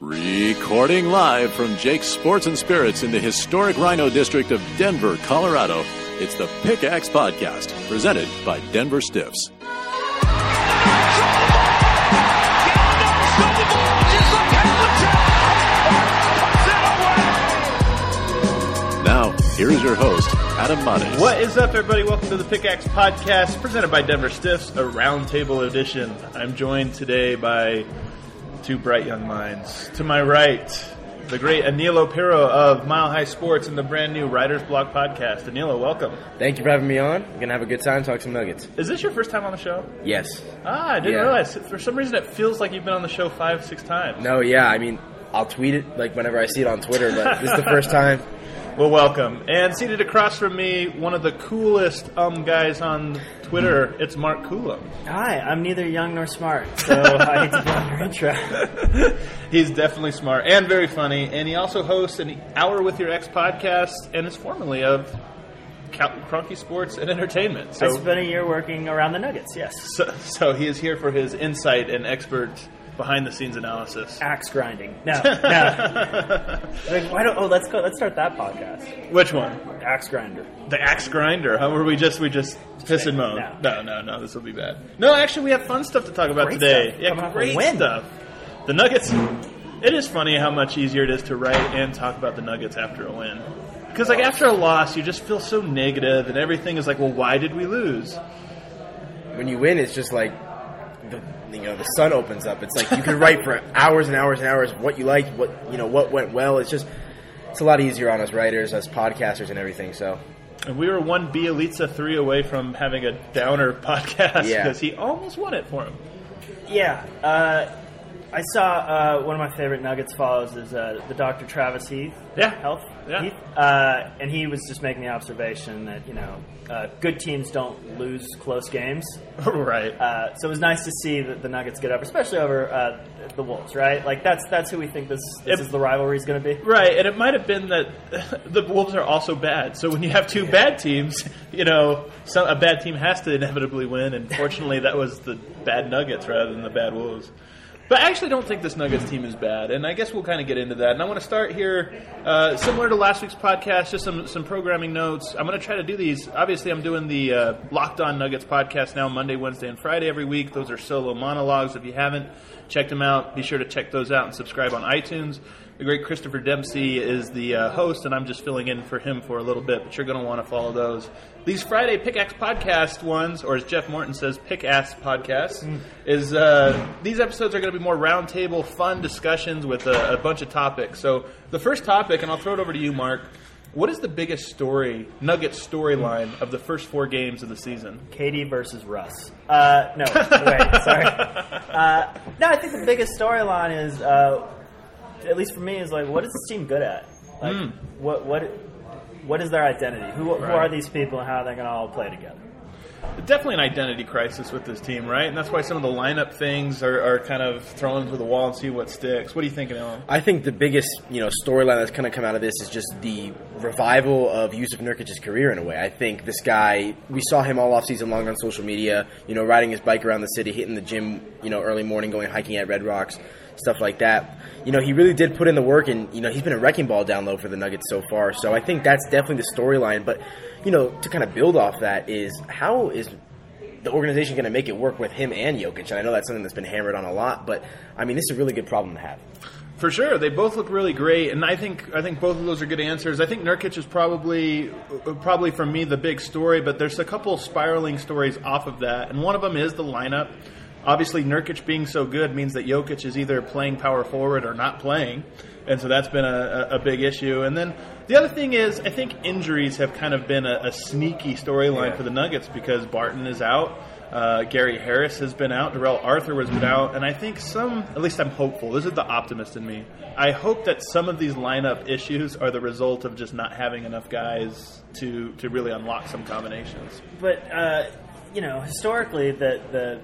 Recording live from Jake's Sports and Spirits in the historic RiNo District of Denver, Colorado, it's the Pickaxe Podcast, presented by Denver Stiffs. Here's your host, Adam Mares. What is up, everybody? Welcome to the Pickaxe Podcast, presented by Denver Stiffs, a roundtable edition. I'm joined today by two bright young minds. To my right, the great Aniello Piro of Mile High Sports and the brand new Writers Block Podcast. Aniello, welcome. Thank you for having me on. We're gonna have a good time, talk some nuggets. Is this your first time on the show? Yes. Ah, I didn't Yeah. realize. For some reason, it feels like you've been on the show five, six times. No, yeah. I mean, I'll tweet it like whenever I see it on Twitter, but this is the first time. Well, welcome. And seated across from me, one of the coolest um guys on Twitter, it's Mark Coulomb. Hi, I'm neither young nor smart, so I hate to be on your intro. He's definitely smart and very funny, and he also hosts an Hour with Your Ex podcast, and is formerly of Kroenke Sports and Entertainment. I So, spent a year working around the Nuggets. Yes, so, so he is here for his insight and expert behind the scenes analysis. axe grinding. No, no. like, why don't? Oh, let's go. Let's start that podcast. Which one? Axe grinder. The axe grinder? How were we just we just piss and moan? No, no, no. This will be bad. No, actually, we have fun stuff to talk about Great today. stuff. Yeah, Coming off a great win. stuff. The Nuggets. It is funny how much easier it is to write and talk about the Nuggets after a win. Because like after a loss, you just feel so negative, and everything is like, well, why did we lose? When you win, it's just like the you know the sun opens up. It's like you can write for hours and hours and hours what you liked, what you know what went well. It's just it's a lot easier on us writers, us podcasters, and everything. So And we were one B Bjelica three away from having a downer podcast Yeah. because he almost won it for him. Yeah, uh, I saw uh, one of my favorite Nuggets follows is uh, the Dr. Travis Heath. Yeah. Health. Yeah. Heath. Uh, and he was just making the observation that you know uh, good teams don't lose close games. right. Uh, so it was nice to see that the Nuggets get up, especially over uh, the Wolves, right? Like that's that's who we think this this It- is the rivalry is going to be. Right, and it might have been that the Wolves are also bad. So when you have two bad teams, you know, some, a bad team has to inevitably win. And fortunately, that was the bad Nuggets rather than the bad Wolves. But I actually don't think this Nuggets team is bad, and I guess we'll kind of get into that. And I want to start here, uh, similar to last week's podcast, just some some programming notes. I'm going to try to do these. Obviously, I'm doing the uh, Locked On Nuggets podcast now, Monday, Wednesday, and Friday every week. Those are solo monologues. If you haven't checked them out, be sure to check those out and subscribe on iTunes. The great Christopher Dempsey is the uh, host, and I'm just filling in for him for a little bit. But you're going to want to follow those. These Friday Pickaxe podcast ones, or as Jeff Morton says, Pickaxe podcasts, is uh, these episodes are going to be more roundtable, fun discussions with a, a bunch of topics. So the first topic, and I'll throw it over to you, Mark. What is the biggest story, Nugget storyline of the first four games of the season? KD versus Russ. Uh, no, wait, sorry. Uh, no, I think the biggest storyline is, uh, at least for me, is like, what is this team good at? Like, what what what is their identity? Who, who Right. are these people, and how are they going to all play together? Definitely an identity crisis with this team, right? And that's why some of the lineup things are, are kind of thrown to the wall and see what sticks. What are you thinking, Alan? I think the biggest you know storyline that's kind of come out of this is just the revival of Yusuf Nurkic's career in a way. I think this guy, we saw him all off season long on social media, you know, riding his bike around the city, hitting the gym, you know, early morning, going hiking at Red Rocks. Stuff like that. You know, he really did put in the work, and you know, he's been a wrecking ball down low for the Nuggets so far. So I think that's definitely the storyline. But you know, to kind of build off that is how is the organization going to make it work with him and Jokic? And I know that's something that's been hammered on a lot, but I mean, this is a really good problem to have. For sure, they both look really great, and I think I think both of those are good answers. I think Nurkic is probably probably for me the big story, but there's a couple spiraling stories off of that, and one of them is the lineup. Obviously, Nurkic being so good means that Jokic is either playing power forward or not playing, and so that's been a, a big issue. And then the other thing is, I think injuries have kind of been a, a sneaky storyline Yeah. for the Nuggets because Barton is out. Uh, Gary Harris has been out. Darrell Arthur been out, and I think some. At least I'm hopeful. This is the optimist in me. I hope that some of these lineup issues are the result of just not having enough guys to to really unlock some combinations. But uh, you know, historically, the the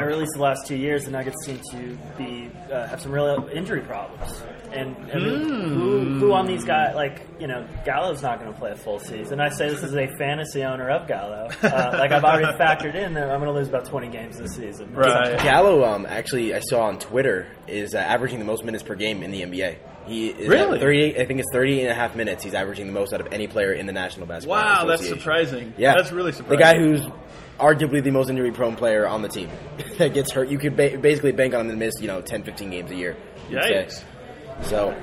or released the last two years, the Nuggets seem to be uh, have some real injury problems. And I mean, who, who on these guys? Like you know, Gallo's not going to play a full season. I say this as a fantasy owner of Gallo. Uh, like I've already factored in that I'm going to lose about 20 games this season. Right. Gallo, um, actually, I saw on Twitter is uh, averaging the most minutes per game in the NBA. He is Really? at 38. I think it's 38 and a half minutes. He's averaging the most out of any player in the National Basketball Wow, that's surprising. Yeah, that's really surprising. The guy who's arguably the most injury-prone player on the team that gets hurt. You could ba- basically bank on him to miss, you know, 10, 15 games a year. Yikes. So,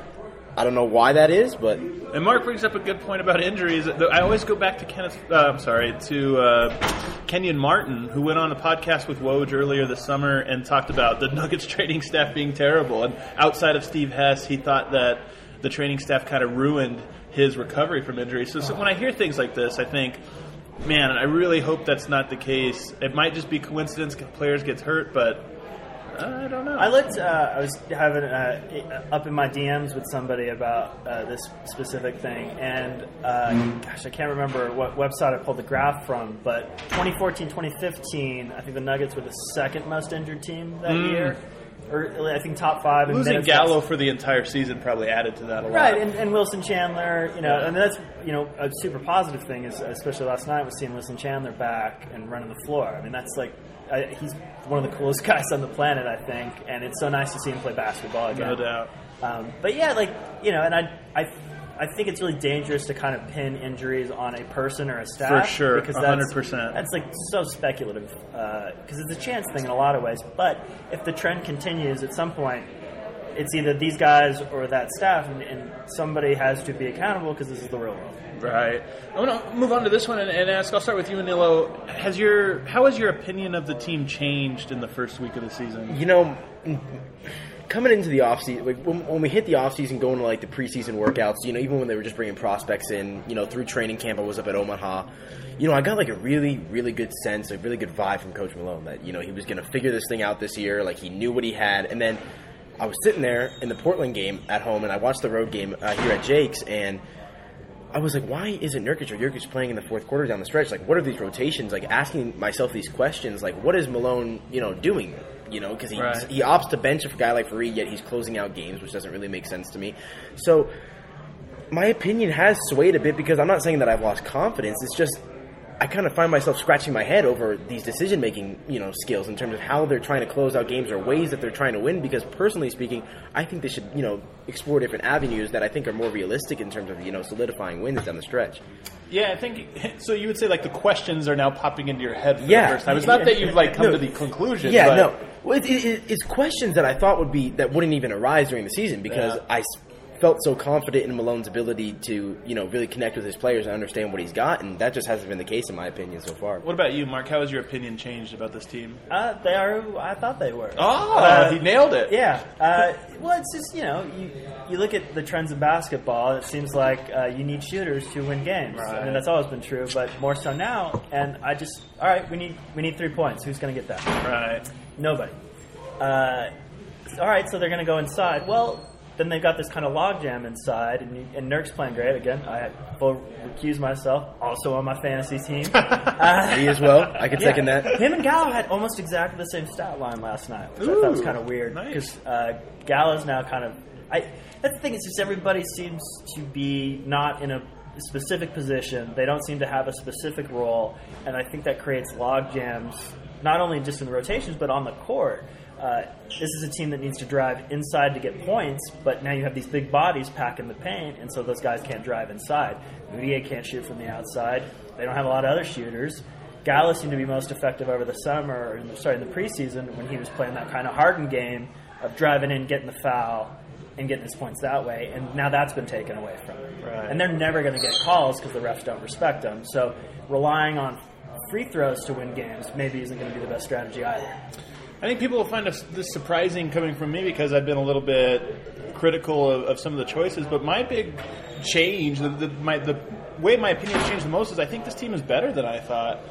I don't know why that is, but And Mark brings up a good point about injuries. I always go back to Kenneth. Uh, I'm sorry to uh, Kenyon Martin, who went on a podcast with Woj earlier this summer and talked about the Nuggets training staff being terrible. And outside of Steve Hess, he thought that the training staff kind of ruined his recovery from injury. So, so when I hear things like this, I think. Man, I really hope that's not the case. It might just be coincidence. Players get hurt, but I don't know. I looked. Uh, I was having uh, up in my DMs with somebody about uh, this specific thing, and uh, gosh, I can't remember what website I pulled the graph from, but 2014, 2015, I think the Nuggets were the second most injured team that year, or I think top five. in Losing Gallo for the entire season probably added to that a lot. Right, and, and Wilson Chandler, you know, and that's you know a super positive thing is especially last night was seeing Wilson Chandler back and running the floor. I mean, that's like I, he's one of the coolest guys on the planet, I think, and it's so nice to see him play basketball again. no doubt. Um, but yeah, like you know, and I, I, I think it's really dangerous to kind of pin injuries on a person or a staff For sure, because that's 100%. that's like so speculative uh, because it's a chance thing in a lot of ways. But if the trend continues, at some point, it's either these guys or that staff, and, and somebody has to be accountable because this is the real world. Right. I want to move on to this one and, and ask. I'll start with you, Aniello. Has your how has your opinion of the team changed in the first week of the season? you know, coming into the offseason, like when, when we hit the offseason, going to like the preseason workouts, you know, even when they were just bringing prospects in, you know, through training camp, I was up at Omaha. You know, I got like a really, really good sense, a really good vibe from Coach Malone that you know he was going to figure this thing out this year. Like he knew what he had, and then I was sitting there in the Portland game at home, and I watched the road game uh, here at Jake's, and. I was like, why isn't Nurkic or Nurkic playing in the fourth quarter down the stretch? Like, what are these rotations? Like, asking myself these questions, like, what is Malone, you know, doing? You know, because he Right. he opts to bench a guy like Faried, yet he's closing out games, which doesn't really make sense to me. So, my opinion has swayed a bit because I'm not saying that I've lost confidence. It's just I kind of find myself scratching my head over these decision making, you know, skills in terms of how they're trying to close out games or ways that they're trying to win. Because personally speaking, I think they should, you know, explore different avenues that I think are more realistic in terms of you know solidifying wins down the stretch. Yeah, I think so. You would say like the questions are now popping into your head for Yeah. the first time. It's not that you've like come No. to the conclusion. Yeah, but no. Well, it, it, it's questions that I thought would be that wouldn't even arise during the season because Yeah. I s- felt so confident in Malone's ability to you know really connect with his players and understand what he's got, and that just hasn't been the case in my opinion so far. What about you, Mark? How has your opinion changed about this team? Uh, they are who I thought they were. Oh, Uh, he nailed it. Yeah. Uh, well, it's just you know you you look at the trends in basketball. It seems like uh, you need shooters to win games. I mean that's always been true, but more so now. And I just all right, we need we need three points. Who's going to get that? Right. Nobody. Uh, all right, so they're going to go inside. Well, then they've got this kind of logjam inside, and, you, and Nurk's playing great again. I will recuse myself. Also on my fantasy team. Uh, Me as well. I can yeah. second that. Him and Gallo had almost exactly the same stat line last night, which I thought was kind of weird nice. because uh, Gallo's now kind of. I that's the thing. It's just everybody seems to be not in a specific position. They don't seem to have a specific role, and I think that creates log jams not only just in the rotations but on the court. uh, this is a team that needs to drive inside to get points, but now you have these big bodies packing the paint, and so those guys can't drive inside. Mudiay can't shoot from the outside. They don't have a lot of other shooters. Gallus seemed to be most effective over the summer, or in the, sorry, in the preseason when he was playing that kind of hardened game of driving in, getting the foul, and getting his points that way. And now that's been taken away from him. Right. And they're never going to get calls because the refs don't respect them. So relying on free throws to win games maybe isn't going to be the best strategy either. I think people will find this, surprising coming from me because I've been a little bit critical of, of some of the choices. But my big change, the, the, my, the way my opinion has changed the most is I think this team is better than I thought.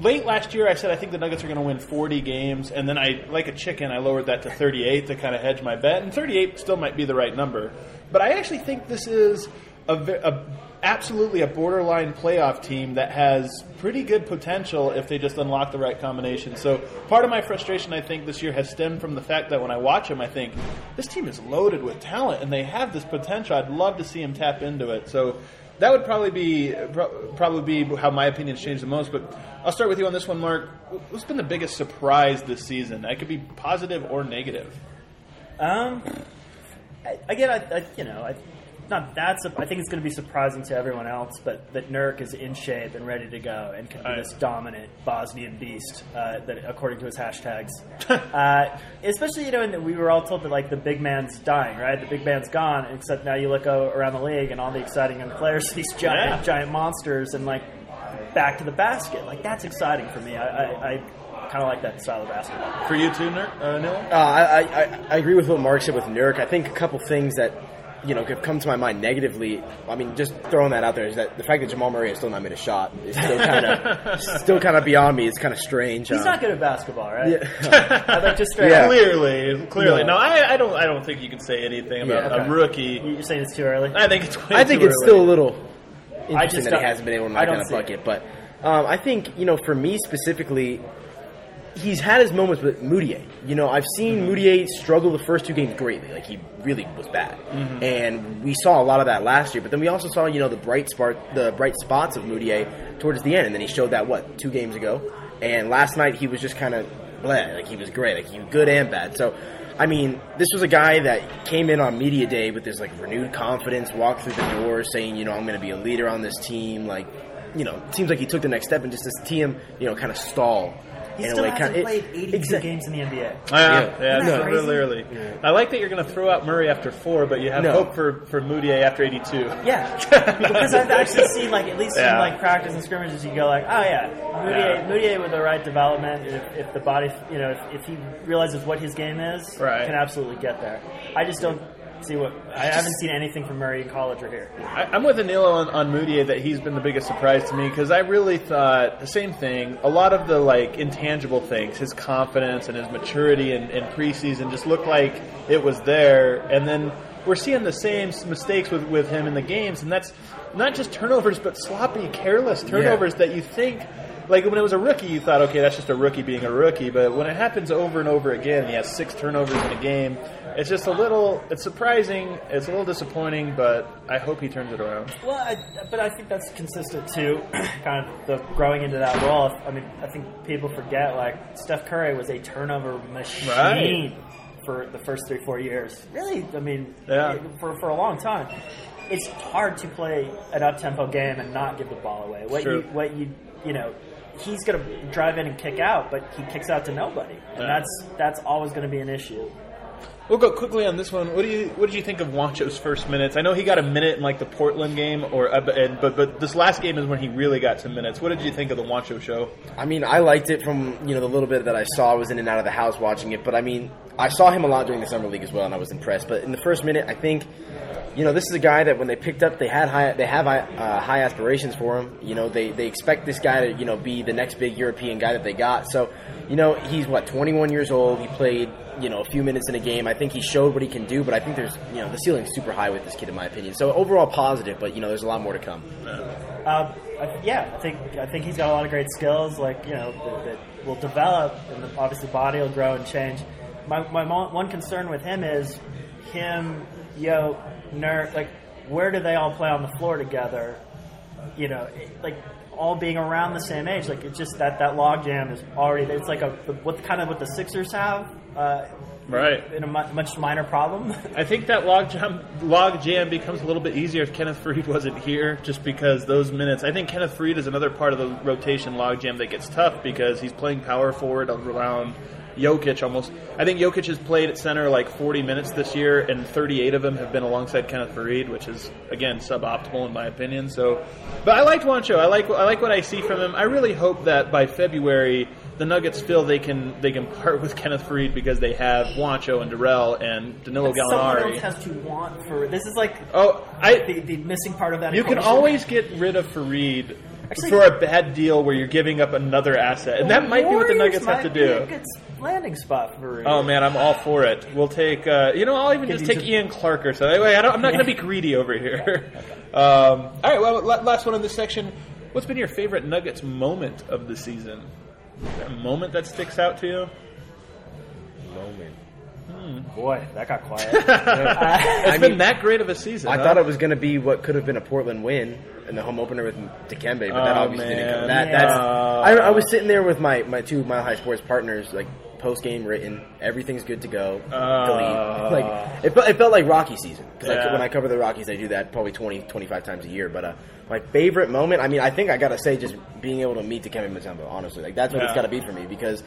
Late last year, I said I think the Nuggets are going to win 40 games, and then I, like a chicken, I lowered that to 38 to kind of hedge my bet. And 38 still might be the right number, but I actually think this is a, a absolutely a borderline playoff team that has pretty good potential if they just unlock the right combination. So part of my frustration, I think, this year has stemmed from the fact that when I watch them, I think this team is loaded with talent and they have this potential. I'd love to see them tap into it. So that would probably be probably be how my opinions changed the most. But I'll start with you on this one, Mark. What's been the biggest surprise this season? It could be positive or negative. Um, again, I, I you know, I, not that. sup- I think it's going to be surprising to everyone else, but that Nurk is in shape and ready to go and can be Right. this dominant Bosnian beast, uh, that according to his hashtags. uh, especially, you know, and we were all told that like the big man's dying, right? The big man's gone. Except now you look o- around the league and all the exciting young players, these giant, Yeah. giant monsters, and like back to the basket. Like that's exciting for me. I, I, I kind of like that style of basketball. For you too, Ner- uh, Neil? Uh, I, I, I agree with what Mark said with Nurk. I think a couple things that you know have come to my mind negatively. I mean, just throwing that out there is that the fact that Jamal Murray has still not made a shot is still kind of still kind of beyond me. It's kind of strange. He's Um, not good at basketball, right? Yeah. I like just straight Yeah. Clearly, clearly. No. No, I, I don't. I don't think you can say anything about Yeah. a rookie. You're saying it's too early? I think it's. Way I think too it's early. still a little interesting just that don't- he hasn't been able to I knock don't down a see it. bucket. But um, I think you know, for me specifically, he's had his moments with Mudiay. You know, I've seen Mm-hmm. Mudiay struggle the first two games greatly. Like he really was bad, Mm-hmm. and we saw a lot of that last year. But then we also saw you know the bright spark, the bright spots of Mudiay towards the end, and then he showed that what two games ago. And last night he was just kind of bleh, like he was great, like he was good and bad. So. I mean, this was a guy that came in on media day with this like renewed confidence, walked through the door saying, you know, I'm going to be a leader on this team. Like, you know, it seems like he took the next step and just to see him, you know, kind of stall. He still hasn't Kinda- played 82 Exa- games in the NBA. Oh, yeah, Yeah. yeah, Isn't that no, crazy? really. I like that you're going to throw out Murray after four, but you have No. hope for for Mudiay after 82. Yeah, because I've actually seen like at least Yeah. in like practice and scrimmages, you go like, oh yeah, Mudiay, Yeah. Mudiay with the right development, if, if the body, you know, if, if he realizes what his game is, Right. can absolutely get there. I just don't see what I haven't seen anything from Murray in college or here. I, I'm with Aniello on, on Mudiay that he's been the biggest surprise to me because I really thought the same thing. A lot of the like intangible things, his confidence and his maturity in, in preseason, just looked like it was there, and then we're seeing the same mistakes with with him in the games, and that's not just turnovers, but sloppy, careless turnovers that you think. Like when it was a rookie, you thought, okay, that's just a rookie being a rookie. But when it happens over and over again, and he has six turnovers in a game. It's just a little. It's surprising. It's a little disappointing, but I hope he turns it around. Well, I, but I think that's consistent too, kind of the growing into that role. I mean, I think people forget like Steph Curry was a turnover machine Right. for the first three, four years. Really, I mean, Yeah. for for a long time. It's hard to play an up tempo game and not give the ball away. What you what you you know. He's going to drive in and kick out, but he kicks out to nobody, and Yeah. that's that's always going to be an issue. We'll go quickly on this one. What do you What did you think of Juancho's first minutes? I know he got a minute in like the Portland game, or uh, but- and, but but this last game is when he really got some minutes. What did you think of the Juancho show? I mean, I liked it from you know the little bit that I saw. I was in and out of the house watching it, but I mean, I saw him a lot during the summer league as well, and I was impressed. But in the first minute, I think you know this is a guy that when they picked up, they had high they have high, uh, high aspirations for him. You know, they they expect this guy to you know be the next big European guy that they got. So you know, he's what 21 years old. He played you know a few minutes in a game. I think he showed what he can do, but I think there's you know the ceiling's super high with this kid in my opinion. So overall positive, but you know there's a lot more to come. Yeah, I think I think he's got a lot of great skills, like you know, that, that will develop, and the, obviously body will grow and change. My my one concern with him is him, Yo, Nurk, like where do they all play on the floor together? you know, like all being around the same age. Like it's just that that log jam is already. It's like a what kind of what the Sixers have. Uh, Right. in a mu- much minor problem. I think that log jam, log jam becomes a little bit easier if Kenneth Faried wasn't here, just because those minutes. I think Kenneth Faried is another part of the rotation log jam that gets tough because he's playing power forward around Jokic almost. I think Jokic has played at center like 40 minutes this year, and 38 of them have been alongside Kenneth Faried, which is again suboptimal in my opinion. So, but I liked Juancho. I like I like what I see from him. I really hope that by February the Nuggets feel they can they can part with Kenneth Faried because they have Juancho and Darrell and Danilo Someone Gallinari. else has to want for this is like Oh, I the, the missing part of that. you can always get rid of Faried Actually- for a bad deal where you're giving up another asset, and that might be what the Warriors Nuggets have to might be do. a good landing spot for. Oh man, I'm all for it. We'll take, uh, you know, I'll even Give just take some- Ian Clark or so. Anyway, I don't, I'm not going to be greedy over here. Um, all right, well, last one in this section. What's been your favorite Nuggets moment of the season? Is there a moment that sticks out to you? Moment. boy, that got quiet. It's I been mean, that great of a season. I huh? thought it was going to be what could have been a Portland win in the home opener with Dikembe, but that Oh, obviously didn't come. That, Yeah. that's, I, I was sitting there with my, my two Mile High Sports partners, like post game written, everything's good to go. Uh. delete. Like it, felt- it felt like Rocky season because Yeah. when I cover the Rockies, I do that probably 20, 25 times a year. But uh, my favorite moment, I mean, I think I got to say just being able to meet Dikembe Mutombo. Honestly, like that's what Yeah. it's got to be for me because.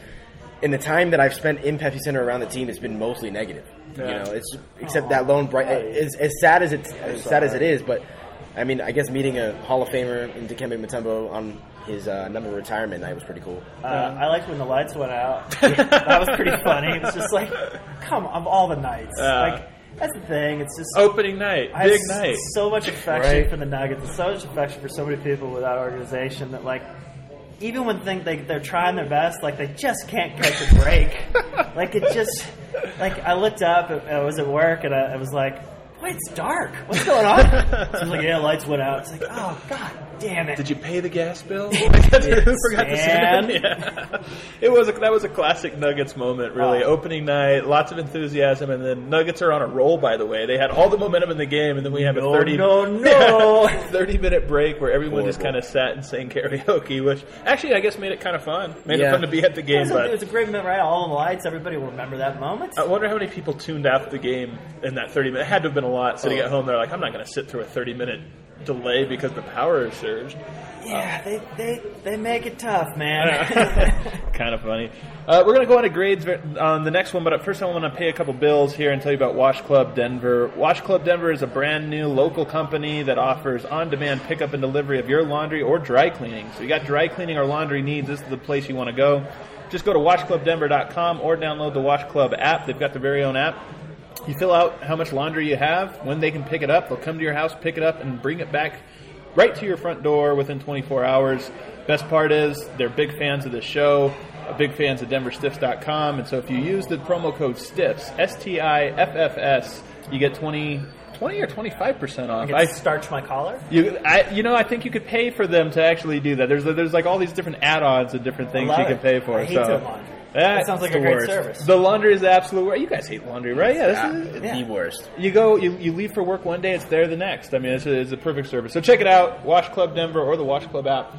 In the time that I've spent in Pepsi Center around the team, it's been mostly negative. You know, it's except that lone bright. As, as sad as it as sad as it is, but I mean, I guess meeting a Hall of Famer in Dikembe Mutombo on his uh, number retirement night was pretty cool. Uh, I liked when the lights went out. that was pretty funny. It's just like, come on, of all the nights. Yeah. like that's the thing. It's just Opening night, I big s- night. So much affection Right. for the Nuggets, and so much affection for so many people with that organization that like. Even when think they they're trying their best, like they just can't catch a break. like it just, like I looked up, I was at work, and I, I was like, "Boy, it's dark. What's going on?" was like, "Yeah, lights went out." It's like, "Oh god, damn it!" Did you pay the gas bill? Who forgot to send it? Yeah. It was a, that was a classic Nuggets moment, really. Oh. Opening night, lots of enthusiasm, and then Nuggets are on a roll. By the way, they had all the momentum in the game, and then we have a thirty no, no. thirty minute break where everyone just kind of sat and sang karaoke, which actually I guess made it kind of fun. Made it fun to be at the It game, was, a, but it was a great moment, right? All the lights. Everybody will remember that moment. I wonder how many people tuned out the game in that 30 minutes. It had to have been a lot sitting Oh. at home. They're like, I'm not going to sit through a 30 minute delay because the power is surged. yeah, they, they they make it tough, man. kind of funny. Uh, we're going to go on to grades on the next one, but first I want to pay a couple bills here and tell you about Wash Club Denver. Wash Club Denver is a brand new local company that offers on demand pickup and delivery of your laundry or dry cleaning. So you got dry cleaning or laundry needs, this is the place you want to go. Just go to washclubdenver.com or download the Wash Club app. They've got their very own app. You fill out how much laundry you have, when they can pick it up. They'll come to your house, pick it up, and bring it back right to your front door within 24 hours. Best part is they're big fans of the show, uh, big fans of DenverStiffs.com, and so if you use the promo code STIFFS, S T I F F S, you get 20, 20 or 25 percent off. I can starch my collar. You, I, you know, I think you could pay for them to actually do that. There's, there's like all these different add-ons and different things you can pay for. I hate so. Doing laundry. Yeah, That sounds like a great worst. service. The laundry is the absolute worst. You guys hate laundry, right? Yeah, this Yeah, is, it's yeah. the worst. you go, you, you leave for work one day, it's there the next. I mean, it's a, it's a perfect service. So check it out, Wash Club Denver or the Wash Club app.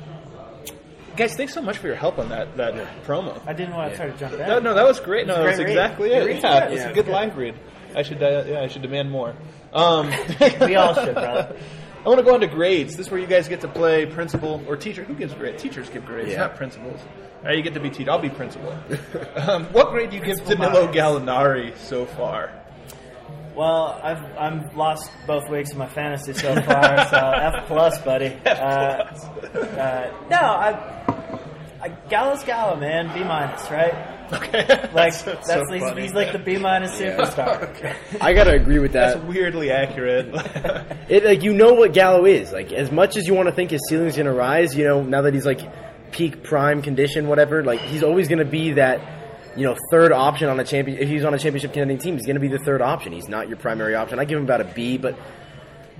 Guys, thanks so much for your help on that that promo. I didn't want to try to jump in. No, no, that was great. No, that was great read. exactly it. read's Yeah, good. it's Yeah. a good live read. I should, uh, yeah, I should demand more. Um, We all should, brother. I want to go on to grades. This is where you guys get to play principal or teacher. Who gives grades? Teachers give grades, Yeah. not principals. All right, you get to be teacher. I'll be principal. um, what grade do you give Principal Danilo Myers. Gallinari so far? Well, I've I'm lost both weeks of my fantasy so far, so F plus, buddy. F Uh, uh, no, I, I Gallo's Gallo, man, B minus, right? Okay, Like so that's, he's, funny. he's like the B minus superstar. okay. I gotta agree with that. That's weirdly accurate. It like you know what Gallo is. Like as much as you want to think his ceiling's gonna rise, you know, now that he's like peak prime condition, whatever, like he's always gonna be that, you know, third option on a champion if he's on a championship contending team, he's gonna be the third option. He's not your primary option. I give him about a B, but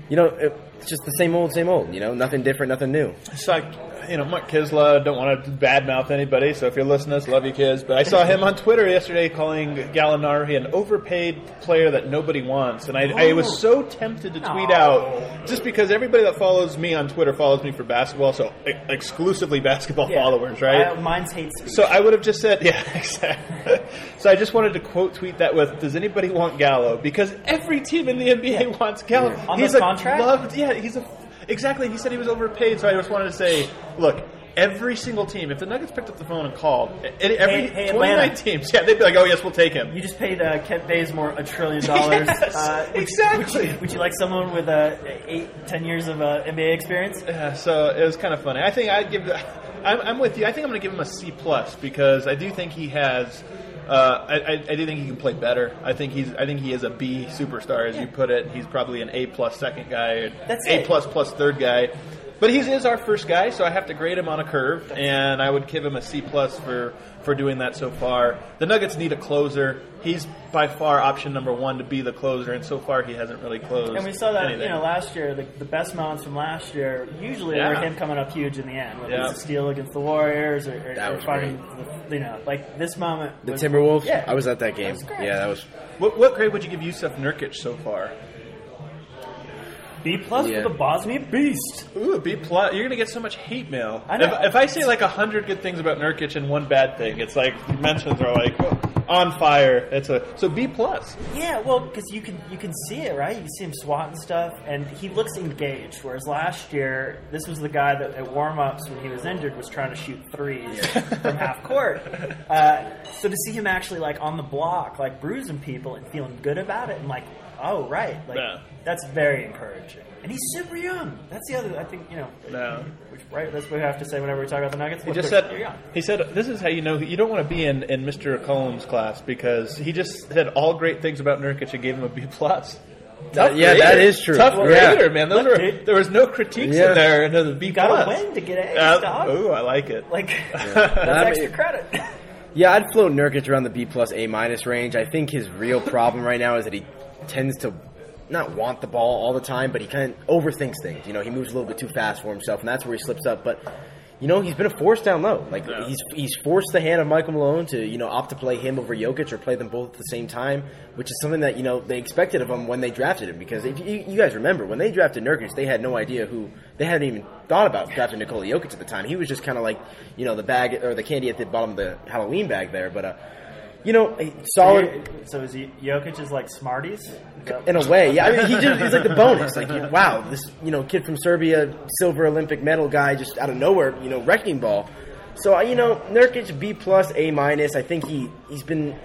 you know, it- it's just the same old, same old, you know, nothing different, nothing new. It's like you know, Mark Kiszla, don't want to badmouth anybody, so if you're listening to this, love you kids. But I saw him on Twitter yesterday calling Gallinari an overpaid player that nobody wants. And I, I was so tempted to tweet No. out, just because everybody that follows me on Twitter follows me for basketball, so e- exclusively basketball Yeah. followers, right? Uh, mine's hate speech. So I would have just said, yeah, exactly. so I just wanted to quote tweet that with, "Does anybody want Gallo?" Because every team in the NBA wants Gallo. On he's the a contract? loved, yeah, he's a exactly. He said he was overpaid, so I just wanted to say, look. Every single team, if the Nuggets picked up the phone and called, every Hey- hey, 29 Atlanta. teams, yeah, they'd be like, "Oh yes, we'll take him." You just paid uh, Kent Bazemore a trillion dollars. Yes, uh, would you- exactly. Would you, would you like someone with uh, eight, ten years of uh, NBA experience? Yeah, so it was kind of funny. I think I'd give. I'm, I'm with you. I think I'm going to give him a C plus because I do think he has. Uh, I, I, I do think he can play better. I think he's. I think he is a B superstar, as you put it. He's probably an A plus second guy, That's A plus plus third guy. But he is our first guy, so I have to grade him on a curve, and I would give him a C plus for for doing that so far. The Nuggets need a closer. He's by far option number one to be the closer, and so far he hasn't really closed. And we saw that, anything. you know, last year, the, the best moments from last year usually Yeah. were him coming up huge in the end, whether Yeah. it's a steal against the Warriors or, or, or was finding, the, you know, like this moment. The was- Timberwolves. Yeah. I was at that game. That was great. yeah, that was. What, what grade would you give Yusuf Nurkic so far? B plus Yeah. for the Bosnian Beast. Ooh, B plus. You're gonna get so much hate mail. I know. If, if I say like a hundred good things about Nurkic and one bad thing, it's like mentions are like on fire. It's a so B plus. Yeah, well, because you can you can see it, right? You see him swatting stuff, and he looks engaged. Whereas last year, this was the guy that at warm ups when he was injured was trying to shoot threes from half court. Uh, so to see him actually like on the block, like bruising people and feeling good about it, and like, oh right, like Yeah. that's very encouraging. And he's super young. That's the other. I think you know. No. Which, right, that's what we have to say whenever we talk about the Nuggets. He just said he said this is how you know you don't want to be in, in Mr. Combs' class because he just said all great things about Nurkic and gave him a B plus. Tough yeah, grader. that is true. Tough Yeah. grader, man. Those Look, were, dude. there was no critiques Yeah. in there. And the B You gotta plus. win to get A's, Uh, dog. ooh, I like it. Like I that's mean- extra credit. Yeah, I'd float Nurkic around the B plus A minus range. I think his real problem right now is that he tends to not want the ball all the time, but he kind of overthinks things. You know, he moves a little bit too fast for himself, and that's where he slips up. But you know, he's been a force down low. Like Yeah. he's he's forced the hand of Michael Malone to you know opt to play him over Jokic or play them both at the same time, which is something that you know they expected of him when they drafted him. Because if you, you guys remember when they drafted Nurkic, they had no idea who they hadn't even thought about drafting Nikola Jokic at the time. He was just kind of like you know the bag or the candy at the bottom of the Halloween bag there, but. uh you know, solid So is he, Jokic is like Smarties? That- in a way. Yeah, I mean, he just he's like the bonus. Like, wow, this you know kid from Serbia, silver Olympic medal guy, just out of nowhere, you know, wrecking ball. So you know, Nurkic B plus A minus. I think he he's been.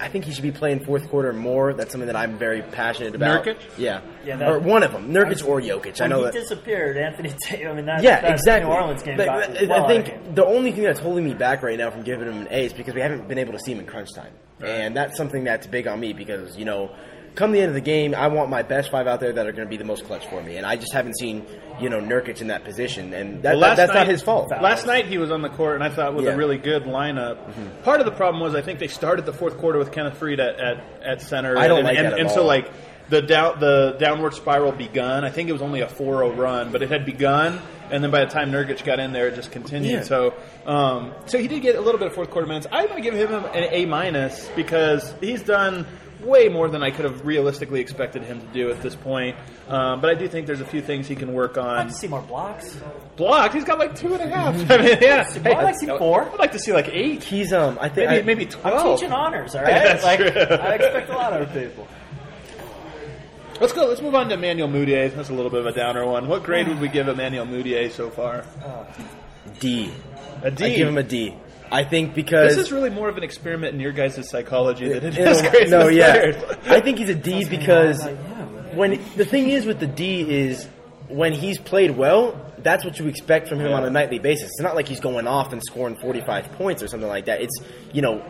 I think he should be playing fourth quarter more. That's something that I'm very passionate about. Nurkic? Yeah, Yeah, that- or one of them, Nurkic or Jokic. I When know he that. disappeared, Anthony Tatum. I mean, that, Yeah, that exactly. New Orleans game But got I, well I think of the only thing that's holding me back right now from giving him an A is because we haven't been able to see him in crunch time, and that's something that's big on me because you know, come the end of the game, I want my best five out there that are going to be the most clutch for me, and I just haven't seen you know Nurkic in that position, and that, Well, that- that's not his fault. Last night he was on the court, and I thought with Yeah. Mm-hmm. a really good lineup. Part of the problem was I think they started the fourth quarter with Kenneth Faried at, at, at center. I don't and, like and, that at and so like the down the downward spiral begun. I think it was only a 4-0 run, but it had begun, and then by the time Nurkic got in there, it just continued. Yeah. So um, so he did get a little bit of fourth quarter minutes. I'm going to give him an A minus because he's done way more than I could have realistically expected him to do at this point. Um, but I do think there's a few things he can work on. I'd like to see more blocks. Blocks? He's got like two and a half. I mean, yeah. I'd like to see four. I'd like to see like eight. He's um, I think Maybe I- maybe I'm teaching honors, all right? That's like, true. I expect a lot out of people. Let's go. Let's move on to Emmanuel Mudiay. That's a little bit of a downer one. What grade would we give Emmanuel Mudiay so far? D. A D. I give him a D. I think because This is really more of an experiment in your guys' psychology than it In is a- grades no, yeah. players. I think he's a D because Like, yeah, when the thing is with the D is when he's played well, that's what you expect from him on a nightly basis. It's not like he's going off and scoring 45 points or something like that. It's, you know,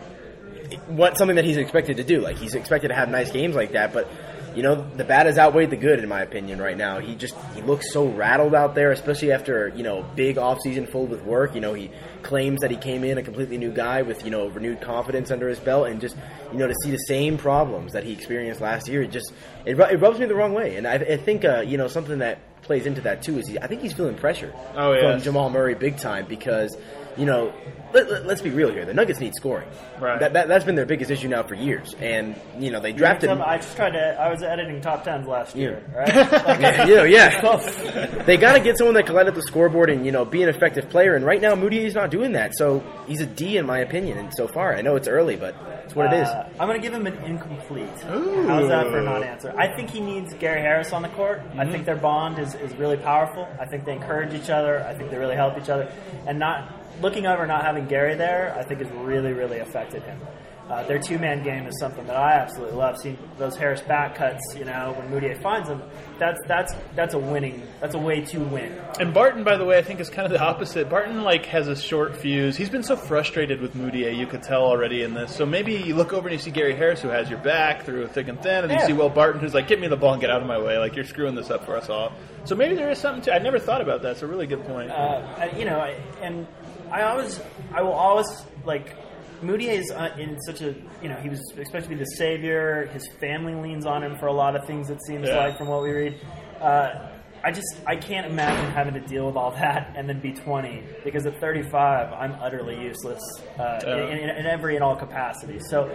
what something that he's expected to do. Like he's expected to have nice games like that, but you know, the bad has outweighed the good in my opinion right now. He just he looks so rattled out there, especially after, you know, big offseason filled with work. You know, he claims that he came in a completely new guy with, you know, renewed confidence under his belt and just, you know, to see the same problems that he experienced last year, it just it, it rubs me the wrong way. And I, I think uh, you know, something that plays into that too is he, I think he's feeling pressure Oh, from. Jamal Murray big time because you know let, let, us be real here the Nuggets need scoring Right. that, that that's been their biggest issue now for years and you know they drafted I just tried to. I was editing top tens last year, Yeah. right? Like, yeah, you know, yeah. They got to get someone that can light up the scoreboard and you know be an effective player. And right now, Moody is not doing that. So he's a D in my opinion. And so far, I know it's early, but it's what it is. Uh, I'm going to give him an incomplete. Ooh. How's that for a non-answer? I think he needs Gary Harris on the court. I Mm-hmm. think their bond is, is really powerful. I think they encourage each other. I think they really help each other. And not looking over not having Gary there, I think has really, really affected him. Uh, their two-man game is something that I absolutely love. Seeing those Harris back cuts, you know, when Mudiay finds them, that's that's that's a winning. That's a way to win. And Barton, by the way, I think is kind of the opposite. Barton like has a short fuse. He's been so frustrated with Mudiay, you could tell already in this. So maybe you look over and you see Gary Harris, who has your back through thick and thin, and you see Will Barton, who's like, "Get me the ball and get out of my way! Like you're screwing this up for us all." So maybe there is something to. I never thought about that. It's a really good point. uh, you know, and I always, I will always like Moody is uh, in such a, you know, he was expected to be the savior. His family leans on him for a lot of things. It seems Yeah. like from what we read. Uh, I just, I can't imagine having to deal with all that and then be 20 because at 35, I'm utterly useless uh, in, in, in every and all capacities. So.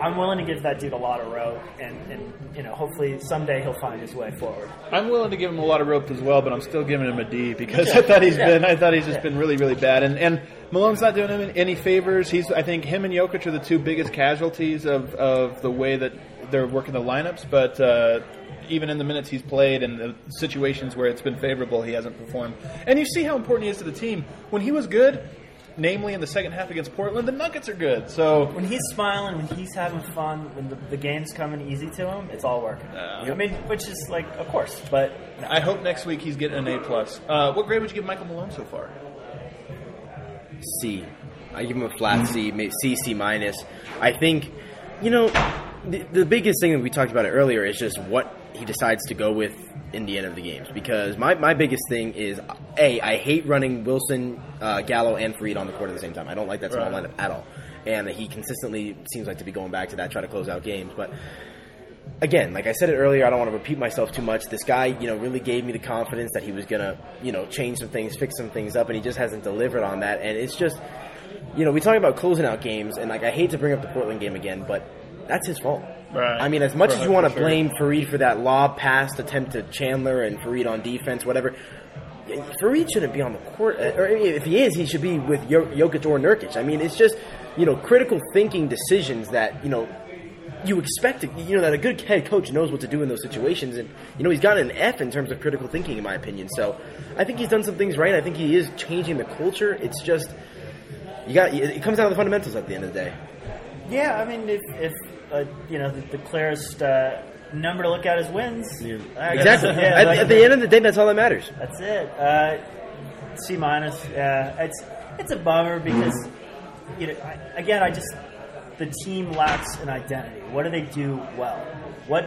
I'm willing to give that dude a lot of rope, and, and you know, hopefully someday he'll find his way forward. I'm willing to give him a lot of rope as well, but I'm still giving him a D because I thought he's Yeah. been I thought he's just Yeah. been really really bad. And and Malone's not doing him any favors. He's I think him and Jokic are the two biggest casualties of of the way that they're working the lineups. But uh, even in the minutes he's played and the situations where it's been favorable, he hasn't performed. And you see how important he is to the team. When he was good, namely in the second half against Portland, the Nuggets are good. So when he's smiling, when he's having fun, when the, the game's coming easy to him, it's all working. I mean, which is like, of course, but no. I hope next week he's getting an A plus. Uh, what grade would you give Michael Malone so far? C. I give him a flat C, may- C, C minus. I think, you know, the, the biggest thing that we talked about it earlier is just what he decides to go with in the end of the games. Because my, my biggest thing is, A, I hate running Wilson, uh, Gallo, and Faried on the court at the same time. I don't like that small Right. lineup at all. And he consistently seems like to be going back to that, try to close out games. But again, like I said it earlier, I don't want to repeat myself too much. This guy, you know, really gave me the confidence that he was gonna, you know, change some things, fix some things up, and he just hasn't delivered on that. And it's just, you know, we talk about closing out games, and like I hate to bring up the Portland game again, but that's his fault. Right. I mean, as much For- as you want to sure. blame Faried for that lob pass attempt to Chandler and Faried on defense, whatever. Faried shouldn't be on the court, uh, or if he is, he should be with Jo- Jokic or Nurkic. I mean, it's just you know critical thinking decisions that you know you expect. To, you know that a good head coach knows what to do in those situations, and you know he's got an F in terms of critical thinking, in my opinion. So I think he's done some things right. I think he is changing the culture. It's just you got it comes down to the fundamentals at the end of the day. yeah, I mean, if, if uh, you know, the, the clearest uh, number to look at is wins. I guess, Exactly. yeah, at, like- at the end of the day, that's all that matters. That's it. Uh, C minus. Yeah, it's it's a bummer because you know I, again I just the team lacks an identity. What do they do well? What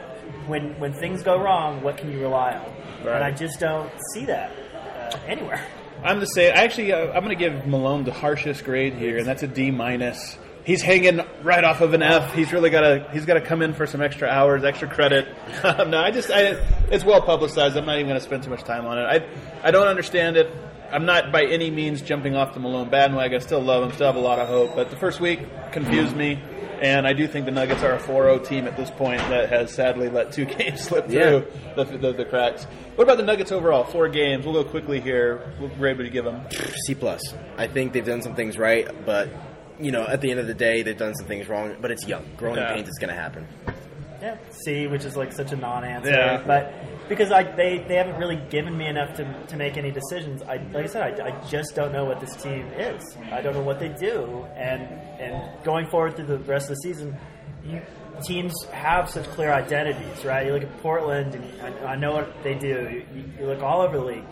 when when things go wrong? What can you rely on? Right. And I just don't see that uh, anywhere. I'm the same. I actually, uh, I'm going to give Malone the harshest grade here, and that's a D minus. He's hanging right off of an F. He's really got to. He's got to come in for some extra hours, extra credit. no, I just. I, it's well publicized. I'm not even going to spend too much time on it. I. I don't understand it. I'm not by any means jumping off the Malone bandwagon. I still love him. Still have a lot of hope. But the first week confused me, and I do think the Nuggets are a 4-0 team at this point that has sadly let two games slip Yeah. through the, the, the cracks. What about the Nuggets overall? Four games. We'll go quickly here. What grade would you give them? C plus. I think they've done some things right, but you know, at the end of the day, they've done some things wrong. But it's young. Growing Yeah. pains is going to happen. Yeah, C, which is like such a non-answer. Yeah. But because I they, they haven't really given me enough to, to make any decisions. I like I said, I, I just don't know what this team is. I don't know what they do, and and going forward through the rest of the season, you, teams have such clear identities, right? You look at Portland, and I, I know what they do. You, you look all over the league.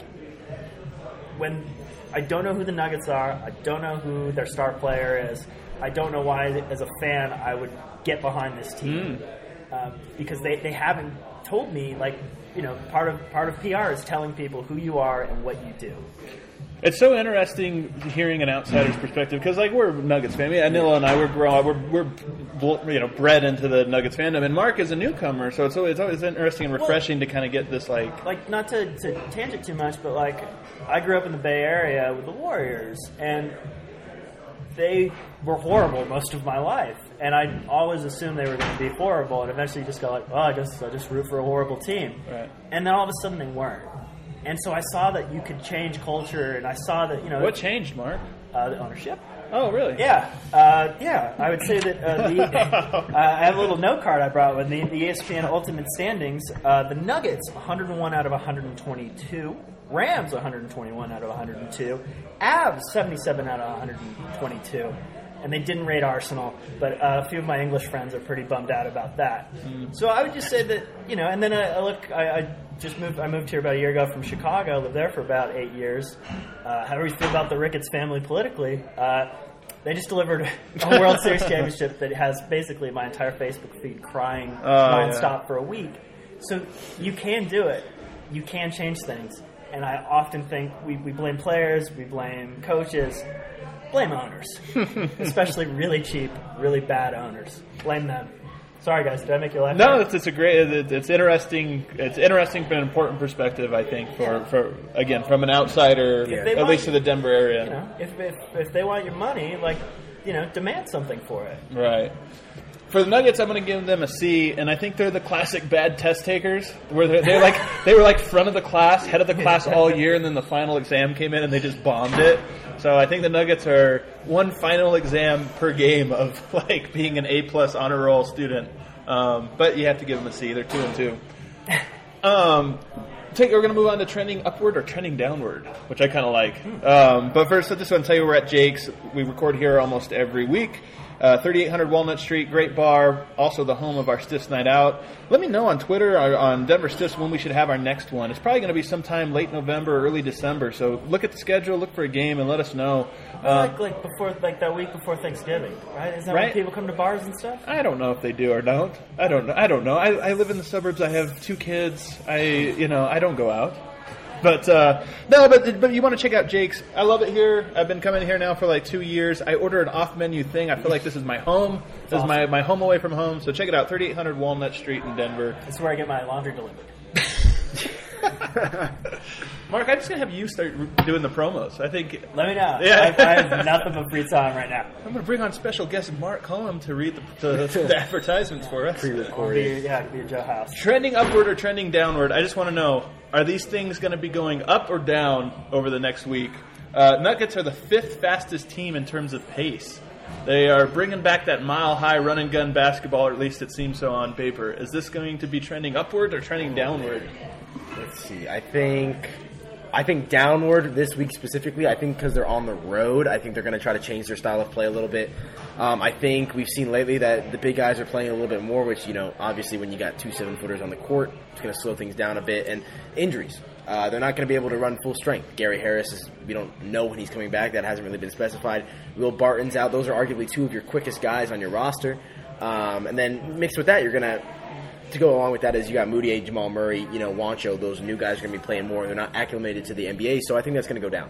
When I don't know who the Nuggets are, I don't know who their star player is. I don't know why, as a fan, I would get behind this team um, because they, they haven't told me like you know, part of part of PR is telling people who you are and what you do. It's so interesting hearing an outsider's perspective because, like, we're Nuggets fan. I mean, Aniello and I we're growing, we're we're you know bred into the Nuggets fandom, and Mark is a newcomer, so it's always, it's always interesting and refreshing to kind of get this like. like not to, to tangent too much, but like I grew up in the Bay Area with the Warriors, and they were horrible most of my life, and I always assumed they were going to be horrible, and eventually you just go like, oh, I just I just root for a horrible team, Right. and then all of a sudden they weren't, and so I saw that you could change culture, and I saw that you know What changed, Mark? uh, the ownership. Oh, really? Yeah, uh, yeah. I would say that uh, the, uh, I have a little note card I brought with me. The ESPN Ultimate Standings. Uh, the Nuggets, 101 out of 122. Rams, 121 out of 102. Avs, 77 out of 122. And they didn't rate Arsenal, but uh, a few of my English friends are pretty bummed out about that. So I would just say that you know. And then I, I look. I, I just moved. I moved here about a year ago from Chicago. I Lived there for about eight years. Uh, how do we feel about the Ricketts family politically? Uh, they just delivered a World Series championship that has basically my entire Facebook feed crying Oh, nonstop for a week. So you can do it. You can change things. And I often think we, we blame players, we blame coaches, blame owners, especially really cheap, really bad owners. Blame them. Sorry, guys, did I make you laugh? No, it's, it's a great. It's, it's interesting. It's interesting from an important perspective, I think, for, for again from an outsider, at want- least to the Denver area. You know, if, if, if they want your money, like, you know, demand something for it. Right. For the Nuggets, I'm going to give them a C, and I think they're the classic bad test takers, where they're, they're like they were like front of the class, head of the class all year, and then the final exam came in and they just bombed it. So I think the Nuggets are one final exam per game of like being an A plus honor roll student. Um, but you have to give them a C. They're two and two. Um, take, we're going to move on to trending upward or trending downward, which I kind of like. Um, but first, I just want to tell you we're at Jake's. We record here almost every week. Uh, 3800 Walnut Street, great bar, also the home of our Stiffs Night Out. Let me know on Twitter or on Denver Stiffs when we should have our next one. It's probably going to be sometime late November or early December. So look at the schedule, look for a game, and let us know. Uh, like, like before, like that week before Thanksgiving, right? Is that Right. when people come to bars and stuff? I don't know if they do or don't. I don't know. I don't know. I, I live in the suburbs. I have two kids. I you know I don't go out. But uh, no, but but you want to check out Jake's. I love it here. I've been coming here now for like two years. I order an off menu thing. I feel like this is my home. This is my, my home away from home. So check it out. 3800 Walnut Street in Denver. That's where I get my laundry delivered. Mark, I'm just gonna have you start doing the promos. I think Let me know. Yeah. I, I have nothing but free time right now. I'm gonna bring on special guest Mark Holm to read the, the, the advertisements for us. I'll be, yeah, I could be at Joe House. Trending upward or trending downward? I just want to know: Are these things going to be going up or down over the next week? Uh, Nuggets are the fifth fastest team in terms of pace. They are bringing back that mile-high run and gun basketball, or at least it seems so on paper. Is this going to be trending upward or trending downward? Let's see. I think I think downward this week specifically. I think because they're on the road, I think they're going to try to change their style of play a little bit. Um, I think we've seen lately that the big guys are playing a little bit more, which you know, obviously, when you got two seven footers on the court, it's going to slow things down a bit. And injuries. Uh, they're not going to be able to run full strength. Gary Harris is, we don't know when he's coming back. That hasn't really been specified. Will Barton's out. Those are arguably two of your quickest guys on your roster. Um, and then mixed with that, you're going to to go along with that is you got Mudiay, Jamal Murray, you know, Juancho. Those new guys are going to be playing more. And they're not acclimated to the NBA, so I think that's going to go down.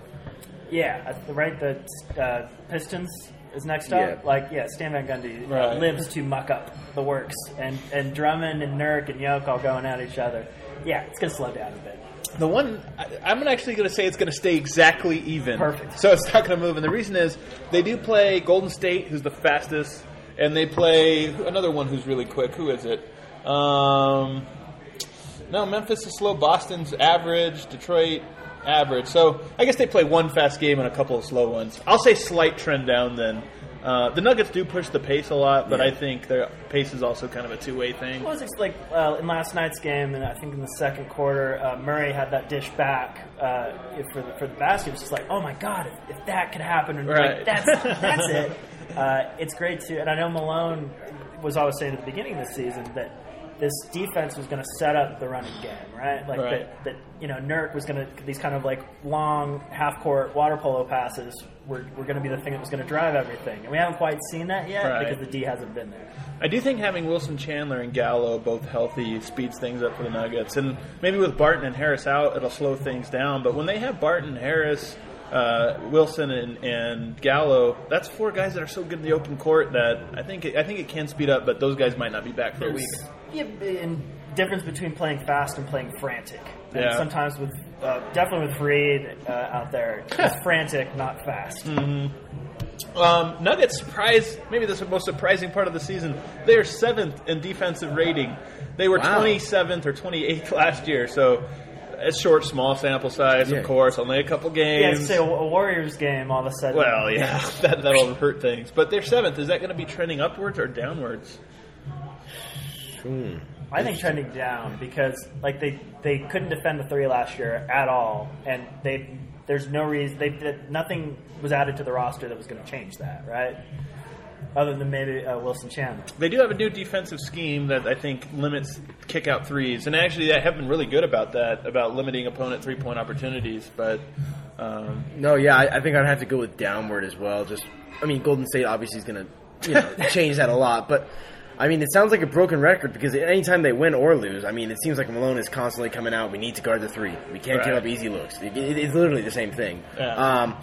Yeah, uh, right. The uh, Pistons is next up. Yeah. Like, yeah, Stan Van Gundy uh, Right. lives to muck up the works, and and Drummond and Nurk and Yoke all going at each other. Yeah, it's gonna slow down a bit. The one I, I'm actually going to say it's going to stay exactly even. Perfect. So it's not going to move, and the reason is they do play Golden State, who's the fastest, and they play another one who's really quick. Who is it? Um, no, Memphis is slow. Boston's average. Detroit average. So I guess they play one fast game and a couple of slow ones. I'll say slight trend down then. Uh, the Nuggets do push the pace a lot, but Yeah. I think their pace is also kind of a two-way thing. Well, it was like uh, in last night's game, and I think in the second quarter, uh, Murray had that dish back uh, for the, for the basket. It was just like, oh my god, if, if that could happen, and Right. like, that's that's it. Uh, it's great too, and I know Malone was always saying at the beginning of the season that this defense was going to set up the running game, right? Like Right. that, that you know, Nurk was going to these kind of like long half court water polo passes were, were going to be the thing that was going to drive everything, and we haven't quite seen that yet Right. because the D hasn't been there. I do think having Wilson Chandler and Gallo both healthy speeds things up for the Nuggets, and maybe with Barton and Harris out, it'll slow things down. But when they have Barton, and Harris, uh, Wilson, and, and Gallo, that's four guys that are so good in the open court that I think it, I think it can speed up. But those guys might not be back for a week. Yeah, and difference between playing fast and playing frantic. And Yeah. sometimes with uh, definitely with Faried uh, out there, it's frantic, not fast. Um, Nuggets surprise. Maybe this is the most surprising part of the season. They are seventh in defensive rating. They were Wow. twenty seventh or twenty eighth last year. So it's short, small sample size, Yeah. of course. Only a couple games. Yeah, games. say a, a Warriors game all of a sudden. Well, yeah, that, that'll hurt things. But they're seventh. Is that going to be trending upwards or downwards? Hmm. I think trending down because like they they couldn't defend the three last year at all, and they there's no reason they did, nothing was added to the roster that was going to change that, right? Other than maybe uh, Wilson Chandler. They do have a new defensive scheme that I think limits kick out threes, and actually, they have been really good about that, about limiting opponent three point opportunities. But um, No, yeah, I, I think I'd have to go with downward as well. Just, I mean, Golden State obviously is going to, you know, change that a lot. But I mean, it sounds like a broken record because anytime they win or lose, I mean, it seems like Malone is constantly coming out. We need to guard the three. We can't give up easy looks. It, it- it's literally the same thing. Yeah. Um,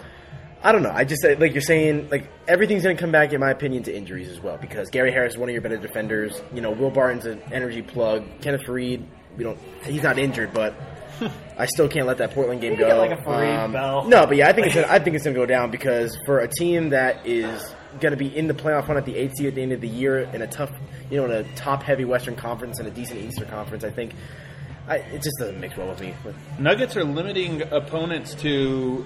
I don't know. I just like you're saying, like everything's going to come back, in my opinion, to injuries as well. Because Gary Harris is one of your better defenders. You know, Will Barton's an energy plug. Kenneth Faried, we don't. He's not injured, but I still can't let that Portland game Maybe go. Um, get, like, a Fareed Bell. No, but yeah, I think it's gonna, I think it's going to go down because for a team that is going to be in the playoff run at the eighth seed at the end of the year in a tough, you know, in a top heavy Western Conference and a decent Eastern Conference, I think I, it just doesn't mix well with me. Nuggets are limiting opponents to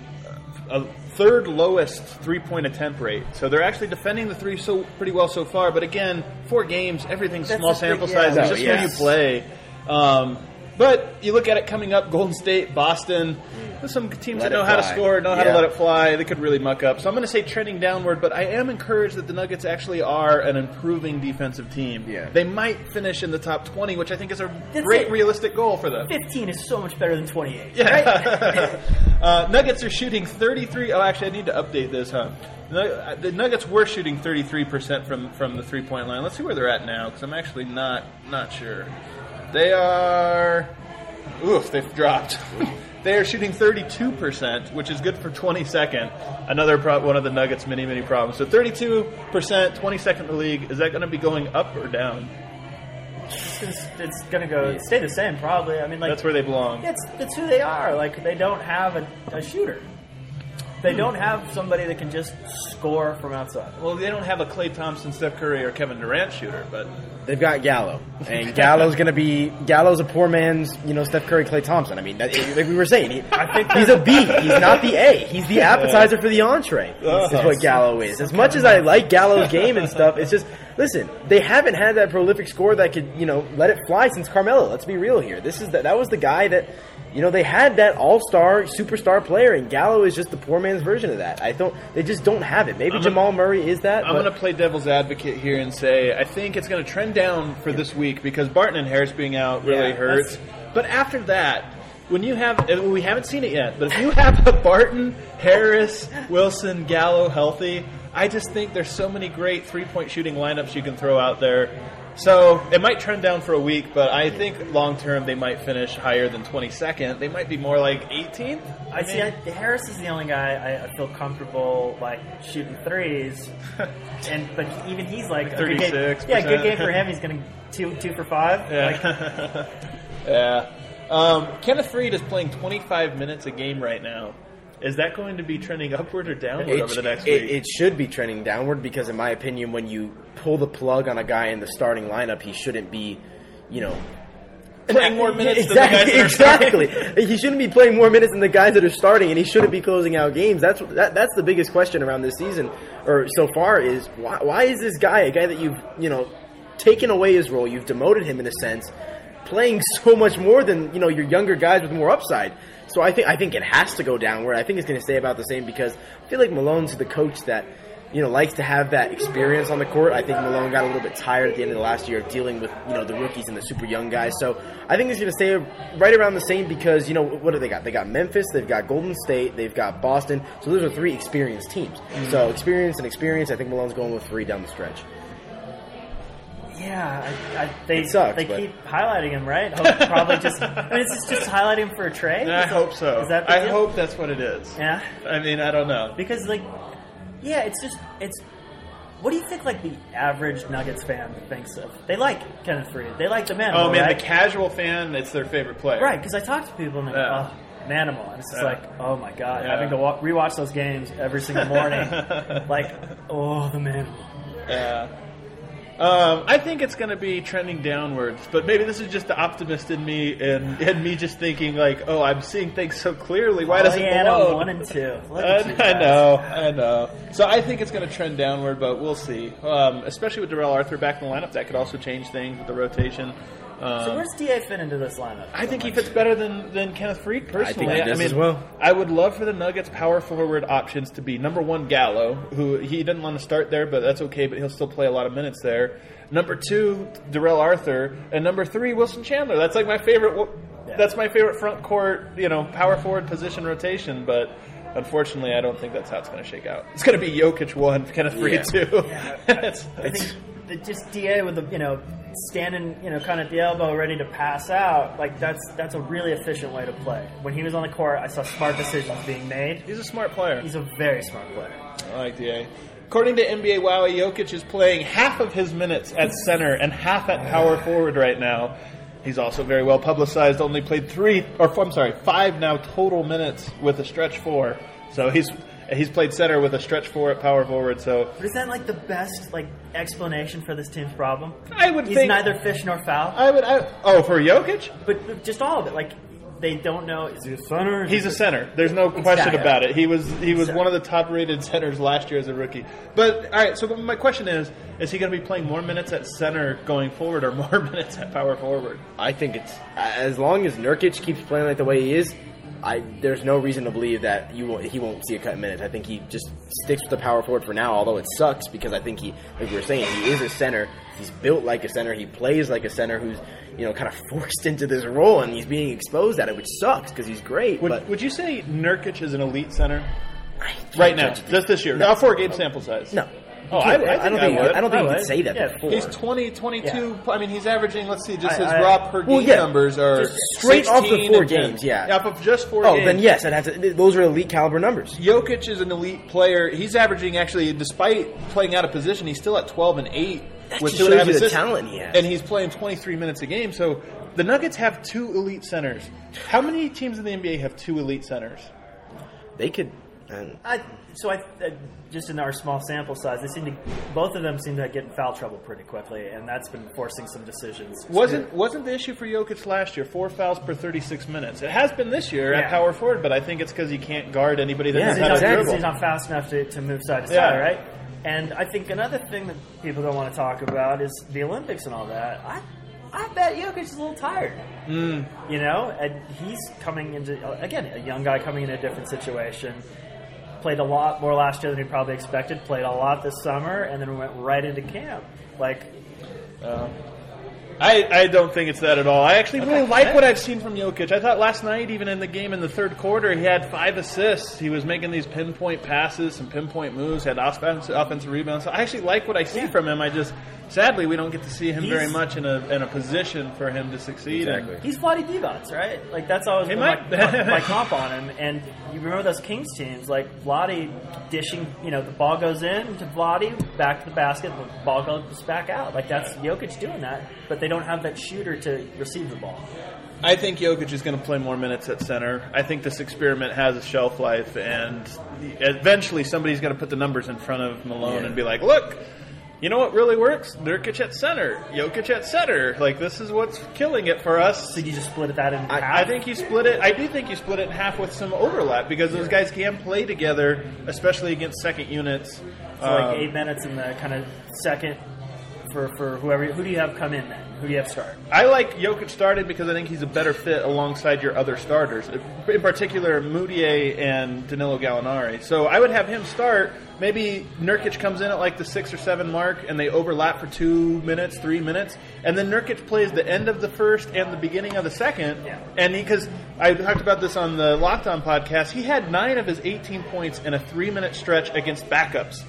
a third lowest three point attempt rate. So they're actually defending the three so pretty well so far. But again, four games, everything's That's small sample yeah. size. No, It's just yes. when you play. Um, but you look at it coming up: Golden State, Boston. Some teams Let that know how to score, know how to let it fly. They could really muck up. So I'm going to say trending downward. But I am encouraged that the Nuggets actually are an improving defensive team. Yeah. They might finish in the top 20, which I think is a That's great it. realistic goal for them. 15 is so much better than 28. Yeah. uh, Nuggets are shooting 33. Oh, actually, I need to update this, huh? Uh, The Nuggets were shooting 33% from, from the three point line. Let's see where they're at now, because I'm actually not not sure. They are. Oof, they've dropped. they are shooting 32%, which is good for 22nd. Another pro- one of the Nuggets' many, many problems. So 32%, 22nd in the league. Is that going to be going up or down? It's, it's going to go stay the same probably. I mean, like That's where they belong. It's it's who they are. Like they don't have a, a shooter. They don't have somebody that can just score from outside. Well, they don't have a Klay Thompson, Steph Curry, or Kevin Durant shooter, but They've got Gallo, and Gallo's going to be Gallo's a poor man's, you know, Steph Curry, Klay Thompson. I mean, that, like we were saying, he, I think he's a B. He's not the A. He's the appetizer for the entree. Uh-huh. Is what Gallo is. As much as I like Gallo's game and stuff, it's just listen. They haven't had that prolific score that could, you know, let it fly since Carmelo. Let's be real here. This is that. That was the guy that. You know they had that all-star, superstar player, and Gallo is just the poor man's version of that. I don't. They just don't have it. Maybe I'm Jamal Murray is that. I'm going to play devil's advocate here and say I think it's going to trend down for this week because Barton and Harris being out really Yeah, hurts. But after that, when you have, we haven't seen it yet, but if you have a Barton, Harris, Wilson, Gallo healthy, I just think there's so many great three point shooting lineups you can throw out there. So it might trend down for a week, but I think long term they might finish higher than 22nd. They might be more like 18th. I see. I, Harris is the only guy I, I feel comfortable like shooting threes, and but even he's like, a 36%. Yeah, good game for him. He's going to two two for five. Like, Yeah. yeah. Um, Kenneth Faried is playing 25 minutes a game right now. Is that going to be trending upward or downward It, over the next it, week? it should be trending downward because, in my opinion, when you pull the plug on a guy in the starting lineup, he shouldn't be, you know, playing more minutes exactly, than the guys that are starting. exactly. he shouldn't be playing more minutes than the guys that are starting, and he shouldn't be closing out games. That's that, that's the biggest question around this season, or so far, is why, why is this guy a guy that you've you know taken away his role, you've demoted him in a sense, playing so much more than you know your younger guys with more upside. So I think I think it has to go downward. I think it's going to stay about the same because I feel like Malone's the coach that you know, likes to have that experience on the court. I think Malone got a little bit tired at the end of the last year of dealing with you know the rookies and the super young guys. So I think he's going to stay right around the same because you know what do they got? They got Memphis, they've got Golden State, they've got Boston. So those are three experienced teams. Mm-hmm. So experience and experience. I think Malone's going with three down the stretch. Yeah, I, I, they sucks, they but- keep highlighting him, right? Hope- Probably just. I mean, it's just, just highlighting him for a trade. I Is that- hope so. Is that the I deal? hope that's what it is. Yeah, I mean, I don't know. because like, yeah, it's just it's. What do you think like the average Nuggets fan thinks of? They like Kenneth Faried. They like the man. Oh man, right? the casual fan, it's their favorite player. Right, because I talk to people and they're Yeah. like, oh, Manimal. And it's just Yeah. like, oh my god, Yeah. having to wa- rewatch those games every single morning. like, oh, the Manimal. Yeah. Um, I think it's going to be trending downwards, but maybe this is just the optimist in me and, and me just thinking like, oh, I'm seeing things so clearly. Why doesn't Pollyanna Malone? one and two. I, I know, I know. So I think it's going to trend downward, but we'll see. Um, especially with Darrell Arthur back in the lineup, that could also change things with the rotation. Um, So where's Da fit into this lineup? I think he fits better than, than Kenneth Faried personally. I think he does mean, as well. I would love for the Nuggets power forward options to be number one Gallo, who he didn't want to start there, but that's okay. But he'll still play a lot of minutes there. Number two, Darrell Arthur, and number three, Wilson Chandler. That's like my favorite. That's my favorite front court, you know, power forward position rotation. But unfortunately, I don't think that's how it's going to shake out. It's going to be Jokic one, Kenneth Faried Yeah. two. It's- I think that just Da with the you know standing you know kind of at the elbow ready to pass out like that's that's a really efficient way to play. When he was on the court, I saw smart decisions being made. he's a smart player. He's a very smart player. I like DA. According to NBA Wowy, Jokic is playing half of his minutes at center and half at power forward right now. He's also very well publicized. Only played three, or I'm sorry, five now total minutes with a stretch four. So he's he's played center with a stretch four at power forward. So But is that like the best like explanation for this team's problem? I would think He's think neither fish nor fowl. I would. I, oh, for Jokic, but, but just all of it, like they don't know. Is he a center? He's a center. There's no question Exactly. about it. He was he was Exactly. one of the top rated centers last year as a rookie. But all right, so my question is: Is he going to be playing more minutes at center going forward, or more minutes at power forward? I think it's as long as Nurkic keeps playing like the way he is. I there's no reason to believe that you won't, he won't see a cut in minutes. I think he just sticks with the power forward for now. Although it sucks because I think he, like we were saying, he is a center. He's built like a center. He plays like a center who's you know kind of forced into this role and he's being exposed at it, which sucks because he's great. Would, but would you say Nurkic is an elite center right now, just this year? No, four game sample size. No. Oh, You I, I, think I don't think I would. I don't think I you would. say that Yeah. before. He's 20, 22. I mean, he's averaging. Let's see, just I- his I- raw per Well, game yeah. numbers are Just straight off the 16 four and 10. games, yeah. off of just four. oh, games. then yes, it has to, those are elite caliber numbers. Jokic is an elite player. He's averaging actually, despite playing out of position, he's still at twelve and eight That with just two and shows you the assists. talent he has. and he's playing twenty three minutes a game. So the Nuggets have two elite centers. How many teams in the NBA have two elite centers? They could. Um, I, so I, uh, just in our small sample size, they seem to both of them seem to get in foul trouble pretty quickly, and that's been forcing some decisions. Wasn't wasn't the issue for Jokic last year? Four fouls per thirty six minutes. It has been this year at power forward, but I think it's because he can't guard anybody that Yeah, knows he's how not, to exactly. dribble. he's not fast enough to, to move side to Yeah. side, right? And I think another thing that people don't want to talk about is the Olympics and all that. I, I bet Jokic is a little tired. Mm. You know, and he's coming into again a young guy coming in a different situation. Played a lot more last year than he probably expected. Played a lot this summer, and then went right into camp. Like I, I don't think it's that at all. I actually really like what I've seen from Jokic. I thought last night, even in the game in the third quarter, he had five assists. He was making these pinpoint passes, some pinpoint moves, had offensive, offensive rebounds. So I actually like what I see Yeah. from him. I just, sadly, we don't get to see him very much in a, in a position for him to succeed. in. Exactly. He's Vlade Divac, right? Like that's always He been might. my, my, my comp on him. And you remember those Kings teams, like Vlade dishing, you know, the ball goes in to Vlade, back to the basket, the ball goes back out. Like that's Jokic doing that, but they don't have that shooter to receive the ball. I think Jokic is going to play more minutes at center. I think this experiment has a shelf life, and eventually somebody's going to put the numbers in front of Malone Yeah. and be like, "Look, you know what really works? Nurkic at center, Jokic at center. Like this is what's killing it for us." So you just split it that in half. I think you split it. I do think you split it in half with some overlap because those guys can play together, especially against second units. So like Um, eight minutes in the kind of second for, for whoever. Who do you have come in then? Who do you have start? I like Jokic started because I think he's a better fit alongside your other starters, in particular Mudiay and Danilo Gallinari. So I would have him start. Maybe Nurkic comes in at like the six or seven mark, and they overlap for two minutes, three minutes, and then Nurkic plays the end of the first and the beginning of the second. Yeah. And because I talked about this on the Lockdown podcast, he had nine of his 18 points in a three-minute stretch against backups.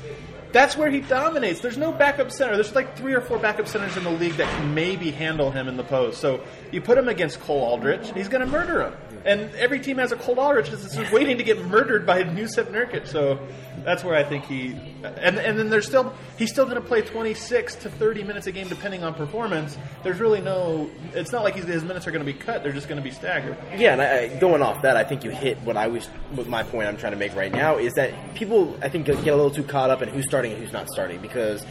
That's where he dominates. There's no backup center. There's like three or four backup centers in the league that can maybe handle him in the post. So you put him against Cole Aldrich, he's going to murder him. And every team has a Cole Aldrich that's just waiting to get murdered by new Jusuf Nurkic. So that's where I think he. And and then there's still he's still going to play 26 to 30 minutes a game depending on performance. There's really no. It's not like his minutes are going to be cut. They're just going to be staggered. Yeah, and I, going off that, I think you hit what I was, what my point I'm trying to make right now is that people, I think, get a little too caught up in who's starting and who's not starting because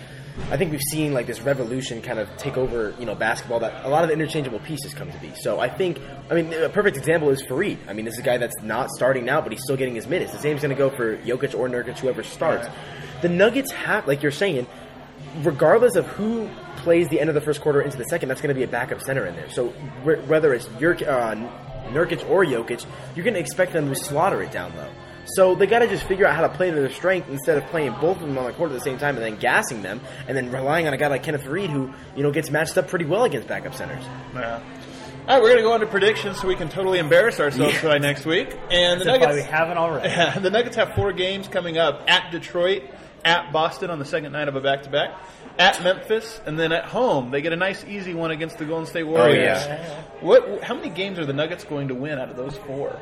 I think we've seen like this revolution kind of take over, you know, basketball that a lot of the interchangeable pieces come to be. So I think, I mean, a perfect example is Faried. I mean, this is a guy that's not starting now, but he's still getting his minutes. The same's going to go for Jokic or Nurkic, whoever starts. The Nuggets have, like you're saying, regardless of who plays the end of the first quarter into the second, that's going to be a backup center in there. So wh- whether it's Jurk, uh, Nurkic or Jokic, you're going to expect them to slaughter it down low. So they got to just figure out how to play to their strength instead of playing both of them on the court at the same time and then gassing them and then relying on a guy like Kenneth Faried who you know gets matched up pretty well against backup centers. Yeah. All right, we're going to go on to predictions so we can totally embarrass ourselves by next week. And the That's why we Nuggets, haven't already. Yeah, the Nuggets have four games coming up at Detroit, at Boston on the second night of a back to back, at Memphis, and then at home. They get a nice easy one against the Golden State Warriors. Oh, yeah. What? How many games are the Nuggets going to win out of those four?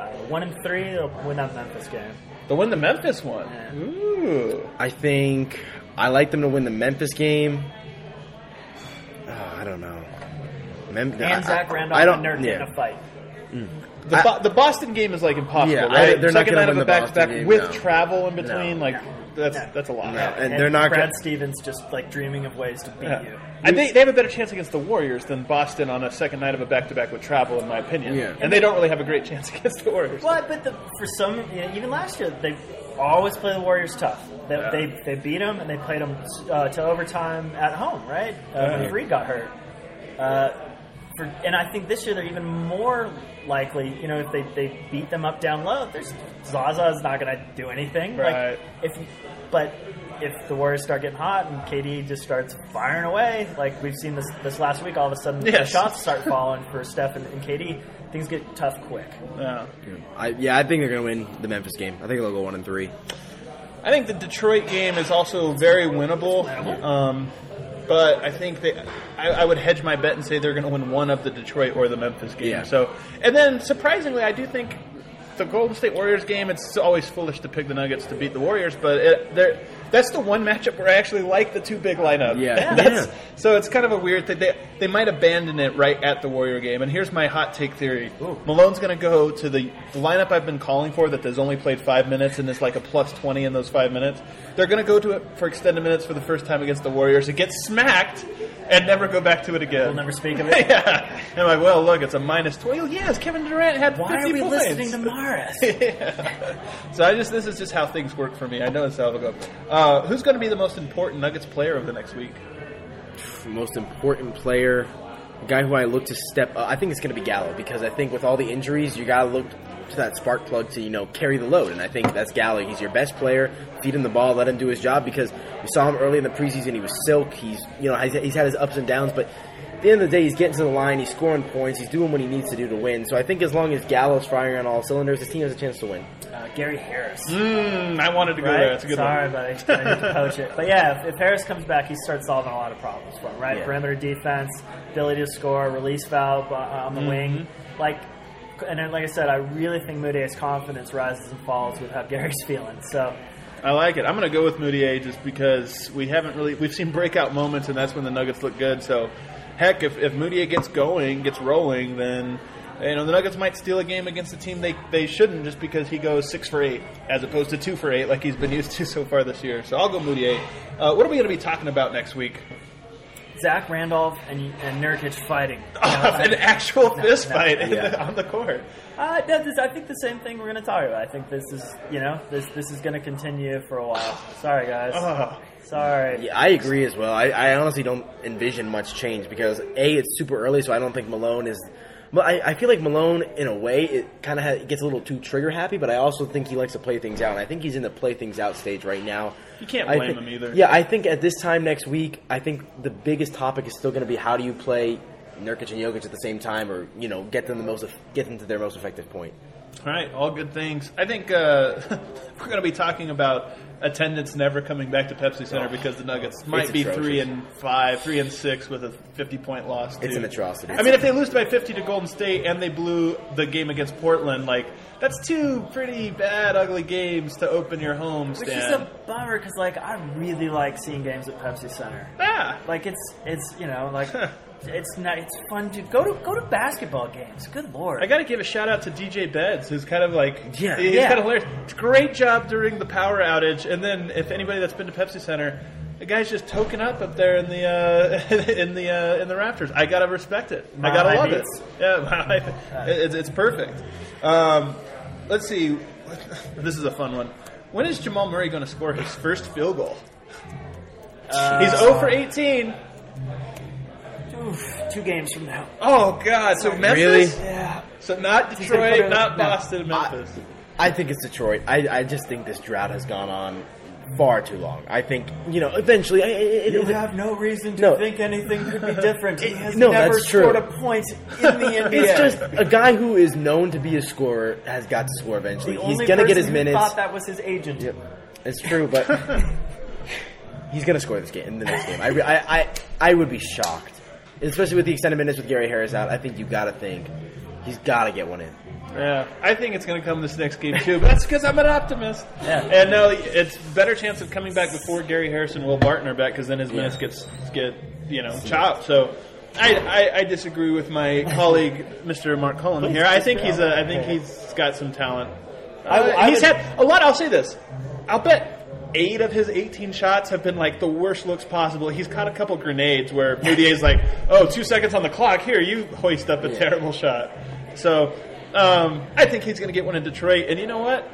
Uh, one and three, they'll win that Memphis game. They'll win the Memphis one. Yeah. Ooh. I think I like them to win the Memphis game. Oh, I don't know. Mem- And I- Zach I- Randolph I don't. and Nurkic yeah. in a fight. The, I- Bo- the Boston game is like impossible, Yeah, I- right? they're not Second gonna night of a back to back with no. travel in between. No. Like No. That's No. that's a lot. No. And they're not Brad gonna- Stevens just like dreaming of ways to beat Yeah. you. I think they have a better chance against the Warriors than Boston on a second night of a back-to-back with travel, in my opinion. Yeah. And they don't really have a great chance against the Warriors. Well, but the, for some, you know, even last year, they always play the Warriors tough. They, Yeah. they, they beat them and they played them uh, to overtime at home, right? Uh, Yeah. When Reed got hurt. Uh, for, and I think this year they're even more likely, you know, if they, they beat them up down low, there's Zaza's not going to do anything. Right. Like, if, but if the Warriors start getting hot and KD just starts firing away, like we've seen this this last week, all of a sudden the shots start falling for Steph and, and KD. Things get tough quick. Yeah. I, yeah, I think they're going to win the Memphis game. I think they'll go one and three. I think the Detroit game is also very winnable. Um, but I think they, I, I would hedge my bet and say they're going to win one of the Detroit or the Memphis game. Yeah. So, and then surprisingly, I do think the Golden State Warriors game. It's always foolish to pick the Nuggets to beat the Warriors, but it, that's the one matchup where I actually like the two big lineup. Yeah. That's- Yeah. So it's kind of a weird thing. They, they might abandon it right at the Warrior game. And here's my hot take theory: Malone's going to go to the, the lineup I've been calling for that has only played five minutes and is like a plus twenty in those five minutes. They're going to go to it for extended minutes for the first time against the Warriors. It gets smacked and never go back to it again. We'll never speak of it. yeah. And I'm like, well, look, it's a minus twenty. Well, yes, Kevin Durant had Why 50 are we points. listening to Morris? So I just this is just how things work for me. I know it's how it'll go. Uh, who's going to be the most important Nuggets player of the next week? most important player, guy who I look to step up. I think it's going to be Gallo because I think with all the injuries, you got to look to that spark plug to you know carry the load, and I think that's Gallo. He's your best player. Feed him the ball, let him do his job because we saw him early in the preseason. He was silk. He's you know he's, he's had his ups and downs, but. At the end of the day, he's getting to the line. He's scoring points. He's doing what he needs to do to win. So I think as long as Gallo's firing on all cylinders, his team has a chance to win. Uh, Gary Harris. Mm, I wanted to go Right? there. That's a good Sorry, one. but I, I need to coach it. But yeah, if, if Harris comes back, he starts solving a lot of problems for him, right? Yeah. Perimeter defense, ability to score, release valve uh, on Mm-hmm. the wing. Like, and then, like I said, I really think Mudiay's confidence rises and falls with how Gary's feeling. So, I like it. I'm going to go with Mudiay just because we haven't really we've seen breakout moments, and that's when the Nuggets look good. So, heck, if if Mudiay gets going, gets rolling, then you know the Nuggets might steal a game against a team they they shouldn't just because he goes six for eight as opposed to two for eight like he's been used to so far this year. So I'll go Mudiay. Uh, what are we going to be talking about next week? Zach Randolph and and Nurkic fighting. You know, an actual fist no, fight in yeah. the- on the court. Uh, no, this, I think the same thing we're going to talk about. I think this is, you know, this this is going to continue for a while. Sorry, guys. Oh. Sorry. Yeah, I agree as well. I, I honestly don't envision much change because a it's super early, so I don't think Malone is. But I, I feel like Malone, in a way, it kind of gets a little too trigger happy. But I also think he likes to play things out, and I think he's in the play things out stage right now. You can't blame think- him either. Yeah, I think at this time next week, I think the biggest topic is still going to be how do you play Nurkic and Jokic at the same time, or you know, get them the most get them to their most effective point. All right, all good things. I think uh, we're going to be talking about attendance never coming back to Pepsi Center because the Nuggets might be atrocious. three and five, three and six with a fifty-point loss. It's an atrocity. I mean, if they lose by fifty to Golden State and they blew the game against Portland, like that's two pretty bad, ugly games to open your home Which is a bummer because, like, I really like seeing games at Pepsi Center. yeah, Like, it's it's you know like it's not it's fun to go to go to basketball games. Good lord. I got to give a shout out to DJ Beds, who's kind of like Yeah. he's Yeah. kind of hilarious. Great job during the power outage, and then if anybody that's been to Pepsi Center, the guy's just token up up there in the uh, in the uh, in the rafters. I gotta respect it. I gotta love Beats. it. Yeah, it's, it's perfect. Um, let's see. This is a fun one. When is Jamal Murray going to score his first field goal? He's 0 for 18. Oof, two games from now. Oh God! So Memphis. Really? Yeah. So not gonna put Detroit, not no. Boston, Memphis. I think it's Detroit. I, I just think this drought has gone on far too long. I think you know eventually. I, it, You it, have no reason to No. think anything could be different. He has No, never that's true. scored a point in the NBA. It's just a guy who is known to be a scorer has got to score eventually. the He's gonna get his who minutes. Thought that was his agent. Yep, it's true, but he's gonna score this game in the next game. I, I, I, I would be shocked, especially with the extended minutes with Gary Harris out. I think you got to think he's got to get one in. Yeah, I think it's going to come this next game too. But that's because I'm an optimist. Yeah. And no, it's better chance of coming back before Gary Harrison, Will Barton are back because then his minutes gets get you know chopped. So. I, I, I disagree with my colleague, Mr. Mark Cullen here. I think he's a, I think he's got some talent. I- Uh, I he's would- had a lot. I'll say this: I'll bet eight of his 18 shots have been like the worst looks possible. He's caught a couple grenades where Mudiay's like, "Oh, two seconds on the clock. Here, you hoist up a terrible shot." So um, I think he's going to get one in Detroit. And you know what?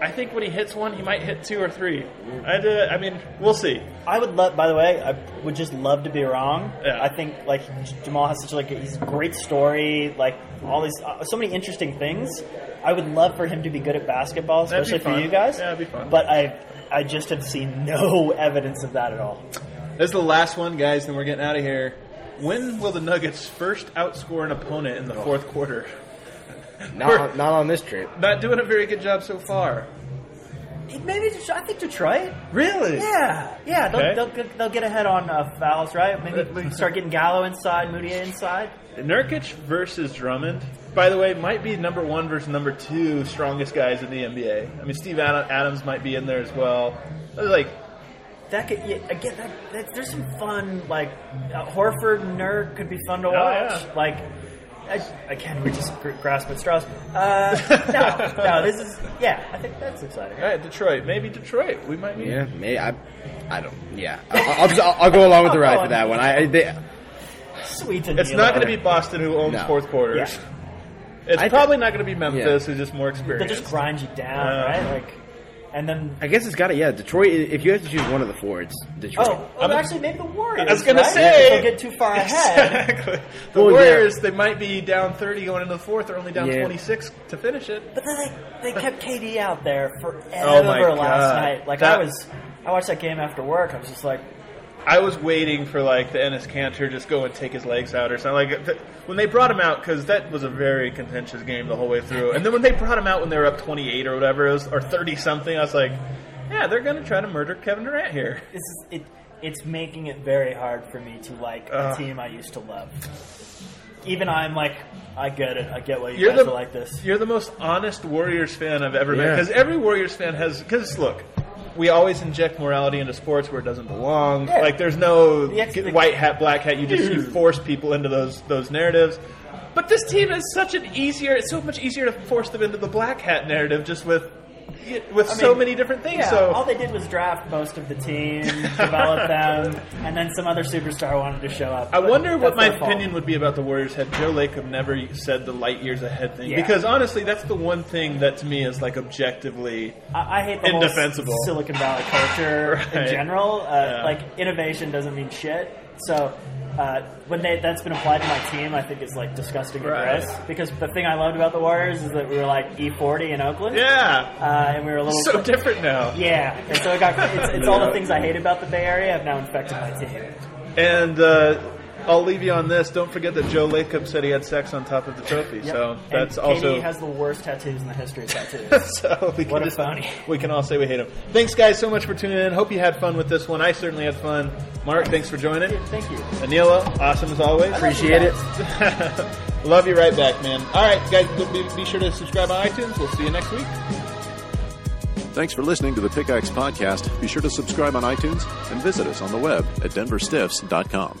I think when he hits one, he might hit two or three. I, uh, I mean, we'll see. I would love. By the way, I would just love to be wrong. Yeah. I think like Jamal has such like a, he's a great story, like all these uh, so many interesting things. I would love for him to be good at basketball, especially for you guys. Yeah, that'd be fun. But I I just have seen no evidence of that at all. This is the last one, guys, and we're getting out of here. When will the Nuggets first outscore an opponent in the fourth quarter? Not, not on this trip. Not doing a very good job so far. Maybe Det- I think Detroit. Really? Yeah, yeah. They'll, Okay. they'll, get- they'll get ahead on uh, fouls, right? Maybe we can start getting Gallo inside, Mudiay inside. Nurkic versus Drummond, by the way, might be number one versus number two strongest guys in the NBA. I mean, Steve Adams might be in there as well. Like, That could yeah, again. That, that, there's some fun like uh, Horford and Nurk could be fun to Oh, watch. yeah. Like I, again, we just grasp at straws. Uh, no, no, this is yeah. I think that's exciting. all right, Detroit, maybe Detroit. We might be. Yeah, maybe I, I don't. Yeah, I'll, I'll, just, I'll, I'll go along with the ride for that one. I, I they, Sweet. It's not going to be Boston who owns No. fourth quarters. Yeah. It's I probably not going to be Memphis Yeah. who's just more experience. They'll just grind you down, Uh, right? Like, and then I guess it's got to. Yeah, Detroit. If you have to choose one of the four, it's Detroit. oh, well, actually, maybe the Warriors. I was going to right? say. If they get too far ahead. Exactly. The Well, yeah. Warriors, they might be down 30 going into the fourth. They're only down Yeah. 26 to finish it. But then they, they kept KD out there forever Oh my last God. night. Like That- I was, I watched that game after work. I was just like, I was waiting for like the Enes Kanter just go and take his legs out or something. Like th- when they brought him out, because that was a very contentious game the whole way through. And then when they brought him out when they were up 28 or whatever it was, or 30 something, I was like, yeah, they're going to try to murder Kevin Durant here. this is it. It's making it very hard for me to like a Ugh. team I used to love. Even I'm like, I get it. I get why you You're guys the are like this. You're the most honest Warriors fan I've ever met. Yeah. Because every Warriors fan has. Because look, we always inject morality into sports where it doesn't belong. Yeah. Like there's no The white hat, black hat. You just you force people into those those narratives. But this team is such an easier. It's so much easier to force them into the black hat narrative just with with I so mean, many different things. Yeah, so all they did was draft most of the team, develop them, and then some other superstar wanted to show up. I wonder what my fault. opinion would be about the Warriors had Joe Lacob never said the light years ahead thing. Yeah. Because honestly, that's the one thing that to me is like objectively. I, I hate the Indefensible. Silicon Valley culture Right. in general. Uh, Yeah. Like innovation doesn't mean shit. So uh, when they, that's been applied to my team, I think it's like disgusting and Right. gross. Because the thing I loved about the Warriors is that we were like E40 in Oakland. Yeah, Uh, and we were a little so different now. Yeah, and so it got it's, it's all the things I hate about the Bay Area have now infected my team. And uh, I'll leave you on this. Don't forget that Joe Lacob said he had sex on top of the trophy. So that's and also. KD has the worst tattoos in the history of tattoos. so we can What a just- phony. We can all say we hate him. Thanks, guys, so much for tuning in. Hope you had fun with this one. I certainly had fun. Mark, thanks for joining. Thank you. Aniello, awesome as always. Appreciate it. Love you right back, man. All right, guys, be, be sure to subscribe on iTunes. We'll see you next week. Thanks for listening to the Pickaxe Podcast. Be sure to subscribe on iTunes and visit us on the web at denverstiffs.com.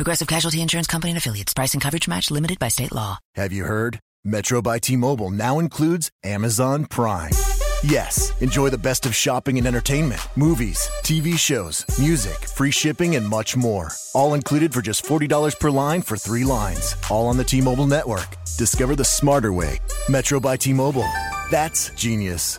Progressive Casualty Insurance Company and affiliates. Price and coverage match limited by state law. Have you heard? Metro by T Mobile now includes Amazon Prime. Yes, enjoy the best of shopping and entertainment, movies, TV shows, music, free shipping, and much more. All included for just $40 per line for three lines. All on the T Mobile network. Discover the smarter way. Metro by T Mobile. That's genius.